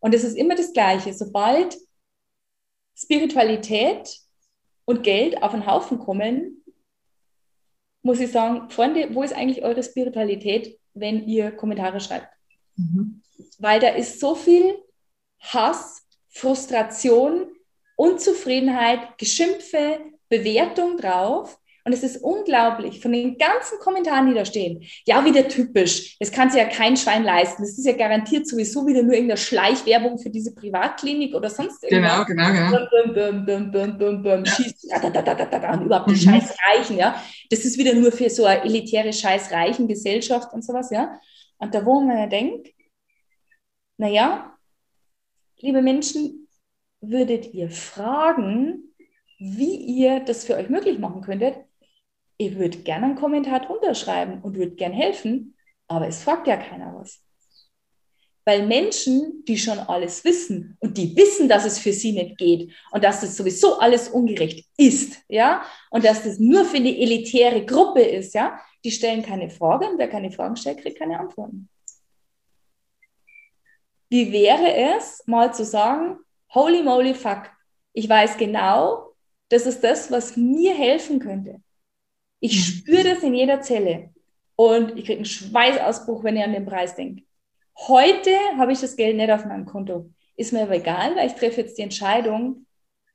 Und es ist immer das Gleiche. Sobald Spiritualität und Geld auf einen Haufen kommen, muss ich sagen, Freunde, wo ist eigentlich eure Spiritualität, wenn ihr Kommentare schreibt? Mhm. Weil da ist so viel Hass, Frustration, Unzufriedenheit, Geschimpfe, Bewertung drauf. Und es ist unglaublich, von den ganzen Kommentaren, die da stehen, ja, wieder typisch, das kann sich ja kein Schwein leisten. Das ist ja garantiert sowieso wieder nur irgendeine Schleichwerbung für diese Privatklinik oder sonst irgendwas. Genau, genau, genau. Schießt, da, da, da, da, da, und überhaupt die mhm. scheiß Reichen, ja. Das ist wieder nur für so eine elitäre scheiß Reichen Gesellschaft und sowas, ja. Und da, wo man ja denkt, naja, liebe Menschen, würdet ihr fragen, wie ihr das für euch möglich machen könntet, ich würde gerne einen Kommentar drunter schreiben und würde gerne helfen, aber es fragt ja keiner was. Weil Menschen, die schon alles wissen und die wissen, dass es für sie nicht geht und dass das sowieso alles ungerecht ist, ja, und dass das nur für eine elitäre Gruppe ist, ja, die stellen keine Fragen und wer keine Fragen stellt, kriegt keine Antworten. Wie wäre es, mal zu sagen, holy moly fuck, ich weiß genau, das ist das, was mir helfen könnte. Ich mhm. spüre das in jeder Zelle und ich kriege einen Schweißausbruch, wenn ich an den Preis denke. Heute habe ich das Geld nicht auf meinem Konto. Ist mir aber egal, weil ich treffe jetzt die Entscheidung,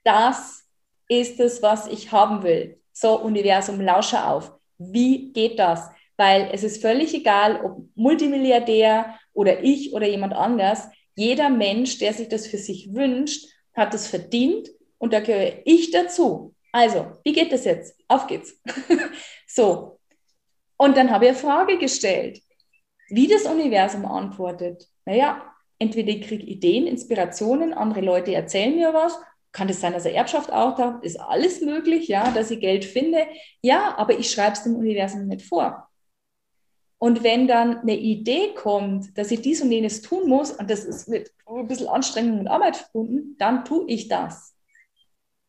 das ist es, was ich haben will. So, Universum, lausche auf. Wie geht das? Weil es ist völlig egal, ob Multimilliardär oder ich oder jemand anders. Jeder Mensch, der sich das für sich wünscht, hat es verdient und da gehöre ich dazu. Also, wie geht das jetzt? Auf geht's. so. Und dann habe ich eine Frage gestellt. Wie das Universum antwortet. Naja, entweder ich kriege Ideen, Inspirationen, andere Leute erzählen mir was. Kann das sein, dass er Erbschaft auch da ist? Alles möglich, ja, dass ich Geld finde. Ja, aber ich schreibe es dem Universum nicht vor. Und wenn dann eine Idee kommt, dass ich dies und jenes tun muss, und das ist mit ein bisschen Anstrengung und Arbeit verbunden, dann tue ich das.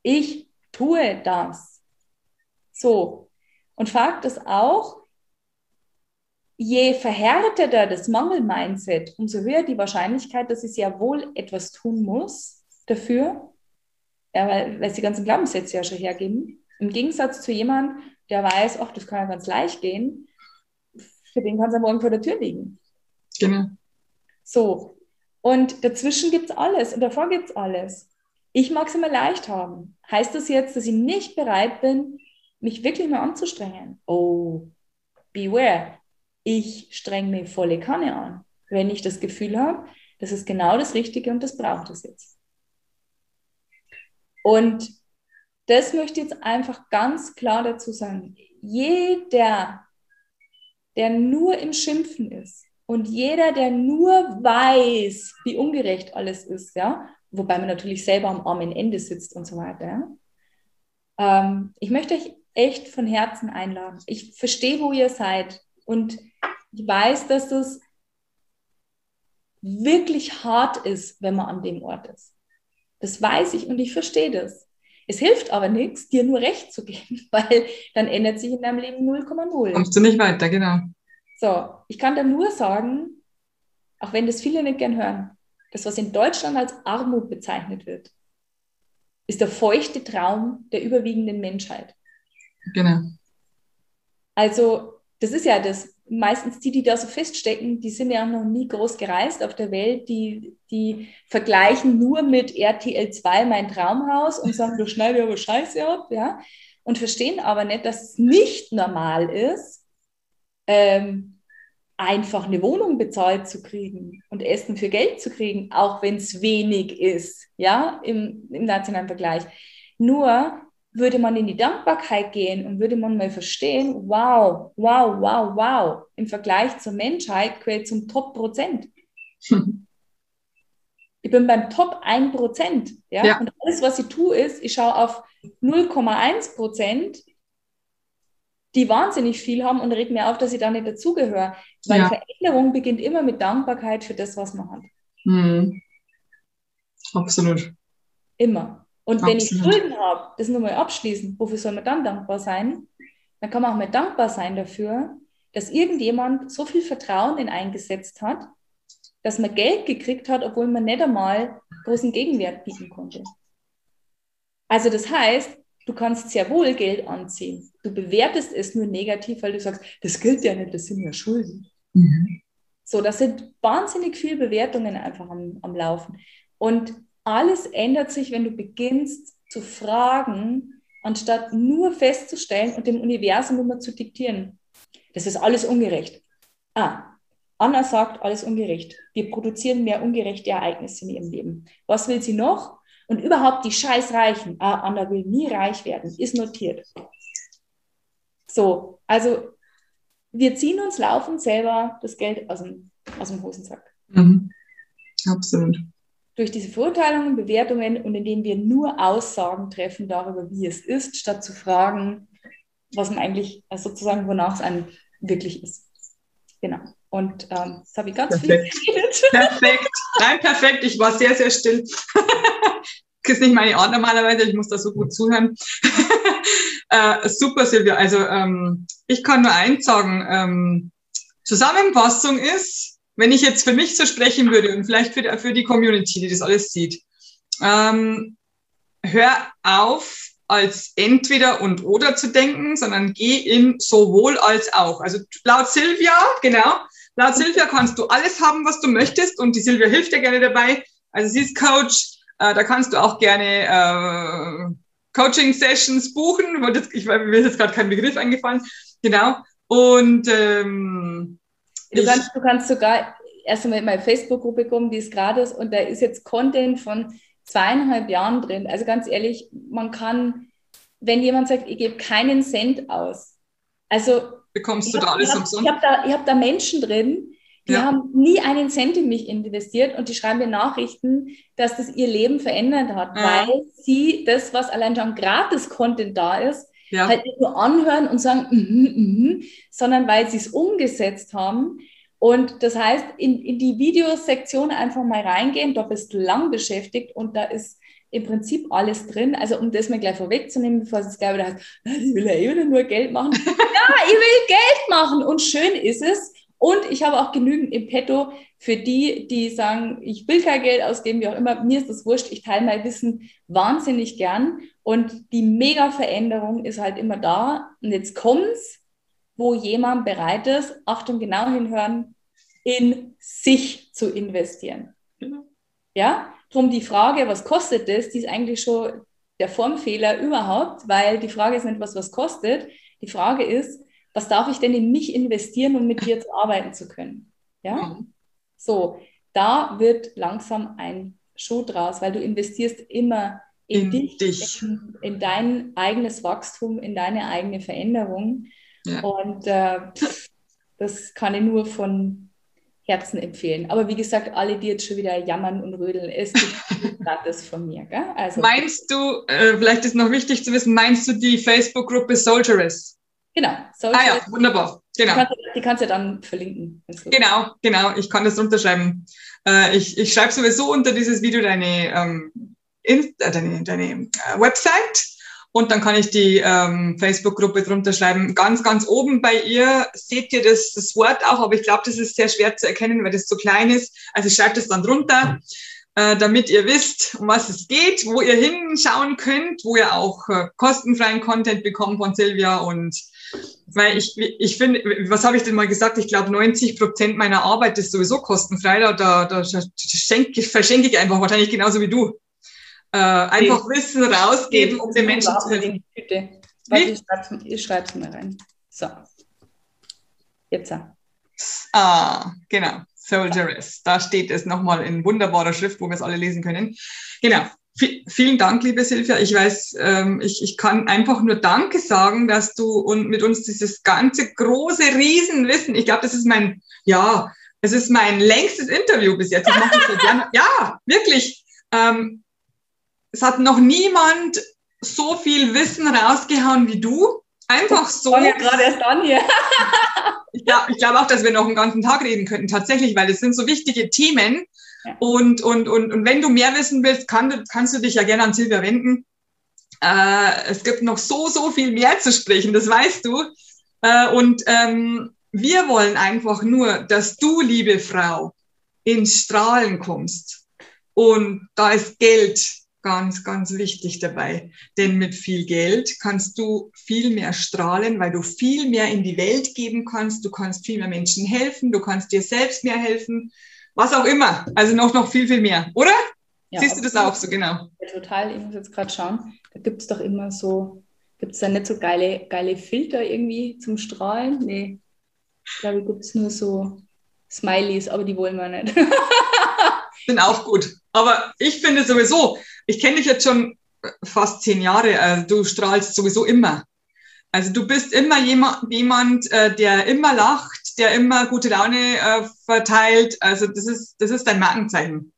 Ich tue das. So. Und Fakt ist auch, je verhärteter das Mangel-Mindset, umso höher die Wahrscheinlichkeit, dass ich sehr wohl etwas tun muss dafür, ja, weil, weil die ganzen Glaubenssätze ja schon hergeben. Im Gegensatz zu jemandem, der weiß, ach, das kann ja ganz leicht gehen, für den kann es ja morgen vor der Tür liegen. Genau. So. Und dazwischen gibt es alles und davor gibt es alles. Ich mag es immer leicht haben. Heißt das jetzt, dass ich nicht bereit bin, mich wirklich mal anzustrengen? Oh, beware. Ich strenge mich volle Kanne an, wenn ich das Gefühl habe, das ist genau das Richtige und das braucht es jetzt. Und das möchte ich jetzt einfach ganz klar dazu sagen. Jeder, der nur im Schimpfen ist und jeder, der nur weiß, wie ungerecht alles ist, ja, wobei man natürlich selber am armen Ende sitzt und so weiter. Ähm, ich möchte euch echt von Herzen einladen. Ich verstehe, wo ihr seid und ich weiß, dass das wirklich hart ist, wenn man an dem Ort ist. Das weiß ich und ich verstehe das. Es hilft aber nichts, dir nur recht zu geben, weil dann ändert sich in deinem Leben 0,0. Kommst du nicht weiter, genau. So, ich kann da nur sagen, auch wenn das viele nicht gern hören, das, was in Deutschland als Armut bezeichnet wird, ist der feuchte Traum der überwiegenden Menschheit. Genau. Also, das ist ja das. Meistens die, die da so feststecken, die sind ja noch nie groß gereist auf der Welt, die, die vergleichen nur mit RTL 2 mein Traumhaus und sagen, du schneidest aber Scheiße ab, ja, und verstehen aber nicht, dass es nicht normal ist, ähm, einfach eine Wohnung bezahlt zu kriegen und Essen für Geld zu kriegen, auch wenn es wenig ist, ja, im, im nationalen Vergleich. Nur würde man in die Dankbarkeit gehen und würde man mal verstehen, wow, wow, wow, wow, im Vergleich zur Menschheit gehört zum Top Prozent. Ich bin beim Top 1 Prozent. Ja? ja? Und alles, was ich tue, ist, ich schaue auf 0,1 Prozent, die wahnsinnig viel haben und reg mir auf, dass ich da nicht dazugehöre. Weil ja. Veränderung beginnt immer mit Dankbarkeit für das, was man hat. Mhm. Absolut. Immer. Und wenn Absolut. ich Schulden habe, das nur mal abschließen, wofür soll man dann dankbar sein? Dann kann man auch mal dankbar sein dafür, dass irgendjemand so viel Vertrauen in eingesetzt hat, dass man Geld gekriegt hat, obwohl man nicht einmal großen Gegenwert bieten konnte. Also das heißt, du kannst sehr wohl Geld anziehen. Du bewertest es nur negativ, weil du sagst, das gilt ja nicht, das sind ja Schulden. Mhm. So, das sind wahnsinnig viele Bewertungen einfach am, am Laufen. Und alles ändert sich, wenn du beginnst zu fragen, anstatt nur festzustellen und dem Universum immer zu diktieren. Das ist alles ungerecht. Ah, Anna sagt, alles ungerecht. Wir produzieren mehr ungerechte Ereignisse in ihrem Leben. Was will sie noch? Und überhaupt die Scheißreichen. Ah, Anna will nie reich werden. Ist notiert. So, also wir ziehen uns laufend selber das Geld aus dem, aus dem Hosensack. Mhm. Absolut. Durch diese Verurteilungen, Bewertungen und indem wir nur Aussagen treffen darüber, wie es ist, statt zu fragen, was man eigentlich also sozusagen, wonach es einem wirklich ist. Genau. Und ähm, das habe ich ganz perfekt. viel geredet. Perfekt. Nein, perfekt. Ich war sehr, sehr still. Ist nicht meine Art normalerweise. Ich muss da so gut zuhören. äh, super, Silvia. Also ähm, ich kann nur eins sagen. Ähm, Zusammenfassung ist, wenn ich jetzt für mich so sprechen würde und vielleicht für die, für die Community, die das alles sieht, ähm, hör auf, als entweder und oder zu denken, sondern geh in sowohl als auch. Also laut Silvia, genau, laut Silvia kannst du alles haben, was du möchtest und die Silvia hilft dir gerne dabei. Also sie ist Coach, äh, da kannst du auch gerne äh, Coaching-Sessions buchen. Ich, mir ist jetzt gerade kein Begriff eingefallen. Genau. Und ähm, du, kannst, du kannst sogar erst einmal in meine Facebook-Gruppe kommen, die ist gratis und da ist jetzt Content von zweieinhalb Jahren drin. Also ganz ehrlich, man kann, wenn jemand sagt, ich gebe keinen Cent aus, also bekommst du da alles umsonst? Ich habe da, hab da Menschen drin, die ja. haben nie einen Cent in mich investiert und die schreiben mir Nachrichten, dass das ihr Leben verändert hat, ja. weil sie das, was allein schon gratis Content da ist, ja. halt nicht nur anhören und sagen, mm -hmm, mm -hmm, sondern weil sie es umgesetzt haben. Und das heißt, in, in die Videosektion einfach mal reingehen, da bist du lang beschäftigt und da ist im Prinzip alles drin. Also um das mal gleich vorwegzunehmen, bevor es gleich wieder heißt, ich will ja eh nur Geld machen. ja, ich will Geld machen und schön ist es. Und ich habe auch genügend im Petto für die, die sagen, ich will kein Geld ausgeben, wie auch immer, mir ist das wurscht, ich teile mein Wissen wahnsinnig gern. Und die Mega-Veränderung ist halt immer da. Und jetzt kommt's, wo jemand bereit ist, Achtung, genau hinhören, in sich zu investieren. Genau. Ja, drum die Frage, was kostet das, die ist eigentlich schon der Formfehler überhaupt, weil die Frage ist nicht, was was kostet. Die Frage ist, was darf ich denn in mich investieren, um mit dir zu arbeiten zu können? Ja? Mhm. So, da wird langsam ein Schuh draus, weil du investierst immer in, in dich, dich. In, in, dein eigenes Wachstum, in deine eigene Veränderung. Ja. Und äh, das kann ich nur von Herzen empfehlen. Aber wie gesagt, alle, die jetzt schon wieder jammern und rödeln, es gibt gratis von mir. Gell? Also, meinst du, äh, vielleicht ist noch wichtig zu wissen, meinst du die Facebook-Gruppe Soldieress? Genau. Soldieress. Ah ja, wunderbar. Genau. Die kannst, die kannst du dann verlinken. Genau, genau. Ich kann das runterschreiben. Äh, ich ich schreibe sowieso unter dieses Video deine, ähm, in, äh, deine, deine äh, Website und dann kann ich die ähm, Facebook-Gruppe drunter schreiben. Ganz, ganz oben bei ihr seht ihr das, das Wort auch, aber ich glaube, das ist sehr schwer zu erkennen, weil das so klein ist. Also ich schreibe das dann drunter, äh, damit ihr wisst, um was es geht, wo ihr hinschauen könnt, wo ihr auch äh, kostenfreien Content bekommt von Silvia und weil ich, ich finde, was habe ich denn mal gesagt? Ich glaube, 90 Prozent meiner Arbeit ist sowieso kostenfrei. Da, da, da schenke, verschenke ich einfach wahrscheinlich genauso wie du äh, einfach nee. Wissen rausgeben, nee, um den Menschen zu helfen. Warte, ich schreibe es mal rein. So. Jetzt. Ah, genau. Soldieress. Da steht es nochmal in wunderbarer Schrift, wo wir es alle lesen können. Genau. Vielen Dank, liebe Silvia. Ich weiß, ähm, ich, ich kann einfach nur Danke sagen, dass du und mit uns dieses ganze große Riesenwissen, ich glaube, das ist mein, ja, es ist mein längstes Interview bis jetzt. ja, wirklich. Ähm, es hat noch niemand so viel Wissen rausgehauen wie du. Einfach so. Ich ja gerade erst an hier. ich glaube ich glaub auch, dass wir noch einen ganzen Tag reden könnten, tatsächlich, weil es sind so wichtige Themen. Ja. Und, und, und, und wenn du mehr wissen willst, kann, kannst du dich ja gerne an Silvia wenden. Äh, es gibt noch so, so viel mehr zu sprechen, das weißt du. Äh, und ähm, wir wollen einfach nur, dass du, liebe Frau, ins Strahlen kommst. Und da ist Geld ganz, ganz wichtig dabei. Denn mit viel Geld kannst du viel mehr strahlen, weil du viel mehr in die Welt geben kannst. Du kannst viel mehr Menschen helfen. Du kannst dir selbst mehr helfen. Was auch immer. Also noch, noch viel, viel mehr. Oder? Ja, Siehst du das auch so, genau? Total. Ich muss jetzt gerade schauen. Da gibt es doch immer so, gibt es da nicht so geile, geile Filter irgendwie zum Strahlen? Nee. Ich glaube, gibt es nur so Smileys, aber die wollen wir nicht. Sind auch gut. Aber ich finde sowieso, ich kenne dich jetzt schon fast zehn Jahre, also du strahlst sowieso immer. Also du bist immer jemand, jemand äh, der immer lacht, der immer gute Laune äh, verteilt. Also das ist, das ist dein Markenzeichen.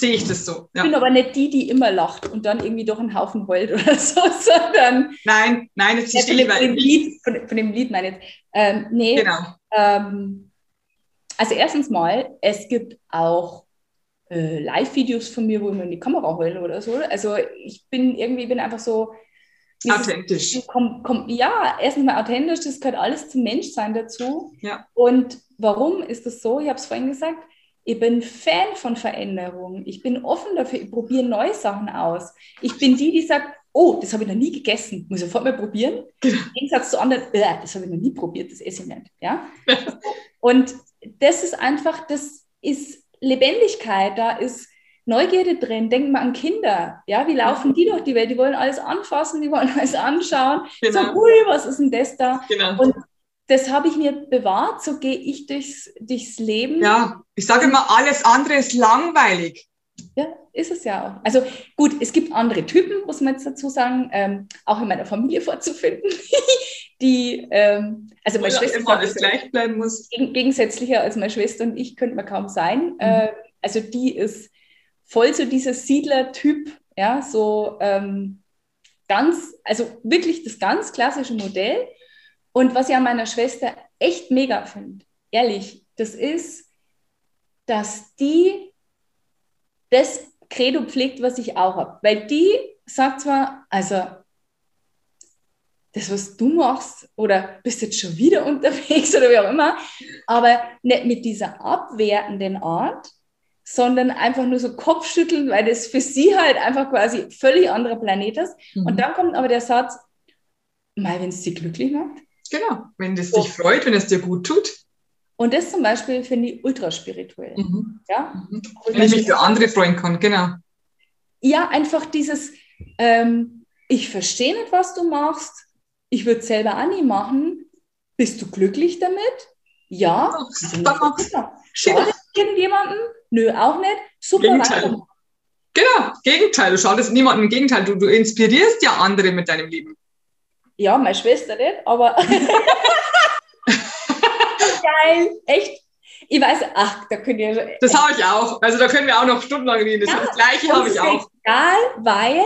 Sehe ich das so. Ja. Ich bin aber nicht die, die immer lacht und dann irgendwie doch einen Haufen heult oder so, sondern. Nein, nein, jetzt ja, von, dem, von, dem Lied, von, von, dem Lied meine ich jetzt. Ähm, nee. Genau. Ähm, also erstens mal, es gibt auch äh, Live-Videos von mir, wo ich mir in die Kamera heule oder so. Also ich bin irgendwie, bin einfach so authentisch. Komm, komm, ja, erstens mal authentisch, das gehört alles zum Menschsein dazu. Ja. Und warum ist das so? Ich habe es vorhin gesagt, ich bin Fan von Veränderungen. Ich bin offen dafür, ich probiere neue Sachen aus. Ich bin die, die sagt, oh, das habe ich noch nie gegessen, muss ich sofort mal probieren. Genau. Im Gegensatz zu anderen, äh, das habe ich noch nie probiert, das esse ich nicht. Ja? Und das ist einfach, das ist Lebendigkeit, da ist Neugierde drin. Denken wir an Kinder. Ja, wie laufen die durch die Welt? Die wollen alles anfassen, die wollen alles anschauen. Genau. So, ui, was ist denn das da? Genau. Und das habe ich mir bewahrt, so gehe ich durchs, durchs Leben. Ja, ich sage immer, alles andere ist langweilig. Ja, ist es ja auch. Also gut, es gibt andere Typen, muss man jetzt dazu sagen, ähm, auch in meiner Familie vorzufinden, die, ähm, also meine Schwester immer alles gleich bleiben muss. gegensätzlicher als meine Schwester und ich könnte man kaum sein. Mhm. Äh, also die ist voll so dieser Siedler-Typ, ja, so ähm, ganz, also wirklich das ganz klassische Modell. Und was ich an meiner Schwester echt mega finde, ehrlich, das ist, dass die das Credo pflegt, was ich auch habe. Weil die sagt zwar, also das, was du machst, oder bist jetzt schon wieder unterwegs oder wie auch immer, aber nicht mit dieser abwertenden Art, sondern einfach nur so Kopfschütteln, weil das für sie halt einfach quasi völlig anderer Planet ist. Mhm. Und dann kommt aber der Satz, mal, wenn es sie glücklich macht. Genau, wenn es dich freut, wenn es dir gut tut. Und das zum Beispiel finde ich ultra spirituell. Mhm. Ja? Mhm. Wenn ich mich für andere freuen kann, genau. Ja, einfach dieses, ähm, ich verstehe nicht, was du machst, ich würde selber auch nie machen. Bist du glücklich damit? Ja. ja. Schadet irgendjemanden? Nö, auch nicht. Super. Gegenteil. Genau, Gegenteil. Du schadest niemandem. Im Gegenteil, du, du inspirierst ja andere mit deinem Leben. Ja, meine Schwester nicht, aber geil, echt. Ich weiß, ach, da könnt ihr. Das habe ich auch. Also da können wir auch noch stundenlang reden. Das, ja, das Gleiche habe ich auch. Egal, weil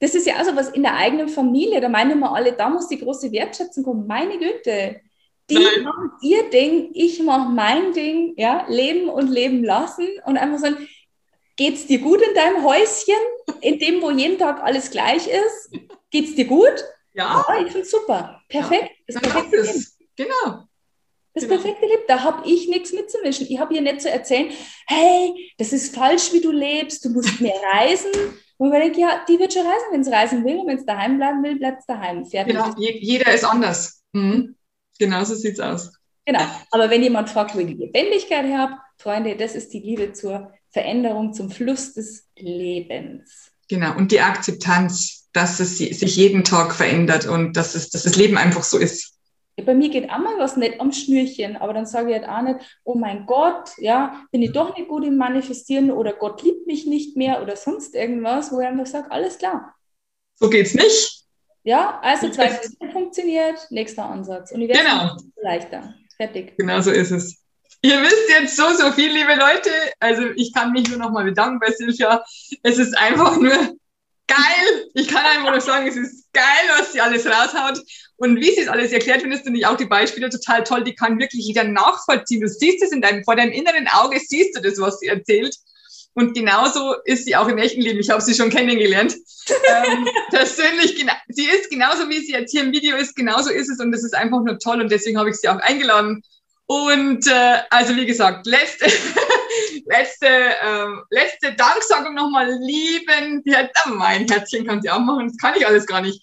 das ist ja auch so was in der eigenen Familie. Da meinen immer alle, da muss die große Wertschätzung kommen. Meine Güte, die Nein. machen ihr Ding, ich mache mein Ding, ja, leben und leben lassen und einfach sagen, geht's dir gut in deinem Häuschen, in dem, wo jeden Tag alles gleich ist? Geht's dir gut? Ja. ja ich finde super. Perfekt. Ja. Das perfekte Leben. Genau. Das genau. perfekte Leben. Da habe ich nichts mitzumischen. Ich habe ihr nicht zu erzählen, hey, das ist falsch, wie du lebst, du musst mehr reisen. Und man denkt, ja, die wird schon reisen, wenn sie reisen will. Und wenn es daheim bleiben will, bleibt es daheim. Fertig. Genau, jeder ist anders. Mhm. Genau so sieht es aus. Genau. Aber wenn jemand fragt, wo ich die Lebendigkeit habe, Freunde, das ist die Liebe zur Veränderung, zum Fluss des Lebens. Genau. Und die Akzeptanz, dass es sich jeden Tag verändert und dass, es, dass das Leben einfach so ist. bei mir geht auch mal was nicht am Schnürchen, aber dann sage ich halt auch nicht, oh mein Gott, ja, bin ich doch nicht gut im Manifestieren oder Gott liebt mich nicht mehr oder sonst irgendwas, wo ich einfach sage, alles klar. So geht's nicht. Ja, also zwei funktioniert, nächster Ansatz. Werde genau. leichter. Fertig. Genau so ist es. Ihr wisst jetzt so, so viel, liebe Leute. Also ich kann mich nur noch mal bedanken bei Silvia. Es ist einfach nur geil. Ich kann einfach nur sagen, es ist geil, was sie alles raushaut. Und wie sie es alles erklärt, findest du nicht auch die Beispiele total toll. Die kann wirklich jeder nachvollziehen. Du siehst es in deinem, vor deinem inneren Auge, siehst du das, was sie erzählt. Und genauso ist sie auch im echten Leben. Ich habe sie schon kennengelernt. ähm, persönlich, sie ist genauso, wie sie jetzt hier im Video ist, genauso ist es. Und das ist einfach nur toll. Und deswegen habe ich sie auch eingeladen. Und äh, also wie gesagt, letzte, letzte, ähm, letzte Danksagung nochmal lieben. Die hat, oh, mein Herzchen kann sie auch machen. Das kann ich alles gar nicht.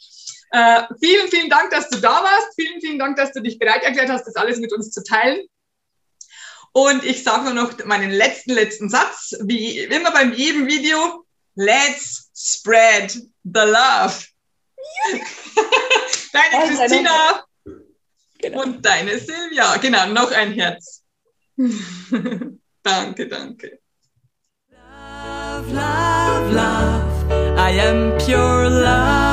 Äh, vielen, vielen Dank, dass du da warst. Vielen, vielen Dank, dass du dich bereit erklärt hast, das alles mit uns zu teilen. Und ich sage nur noch meinen letzten, letzten Satz, wie immer beim jedem Video. Let's spread the love. deine Christina genau. und deine Silvia. Genau, noch ein Herz. danke, danke. Love, love, love. I am pure love.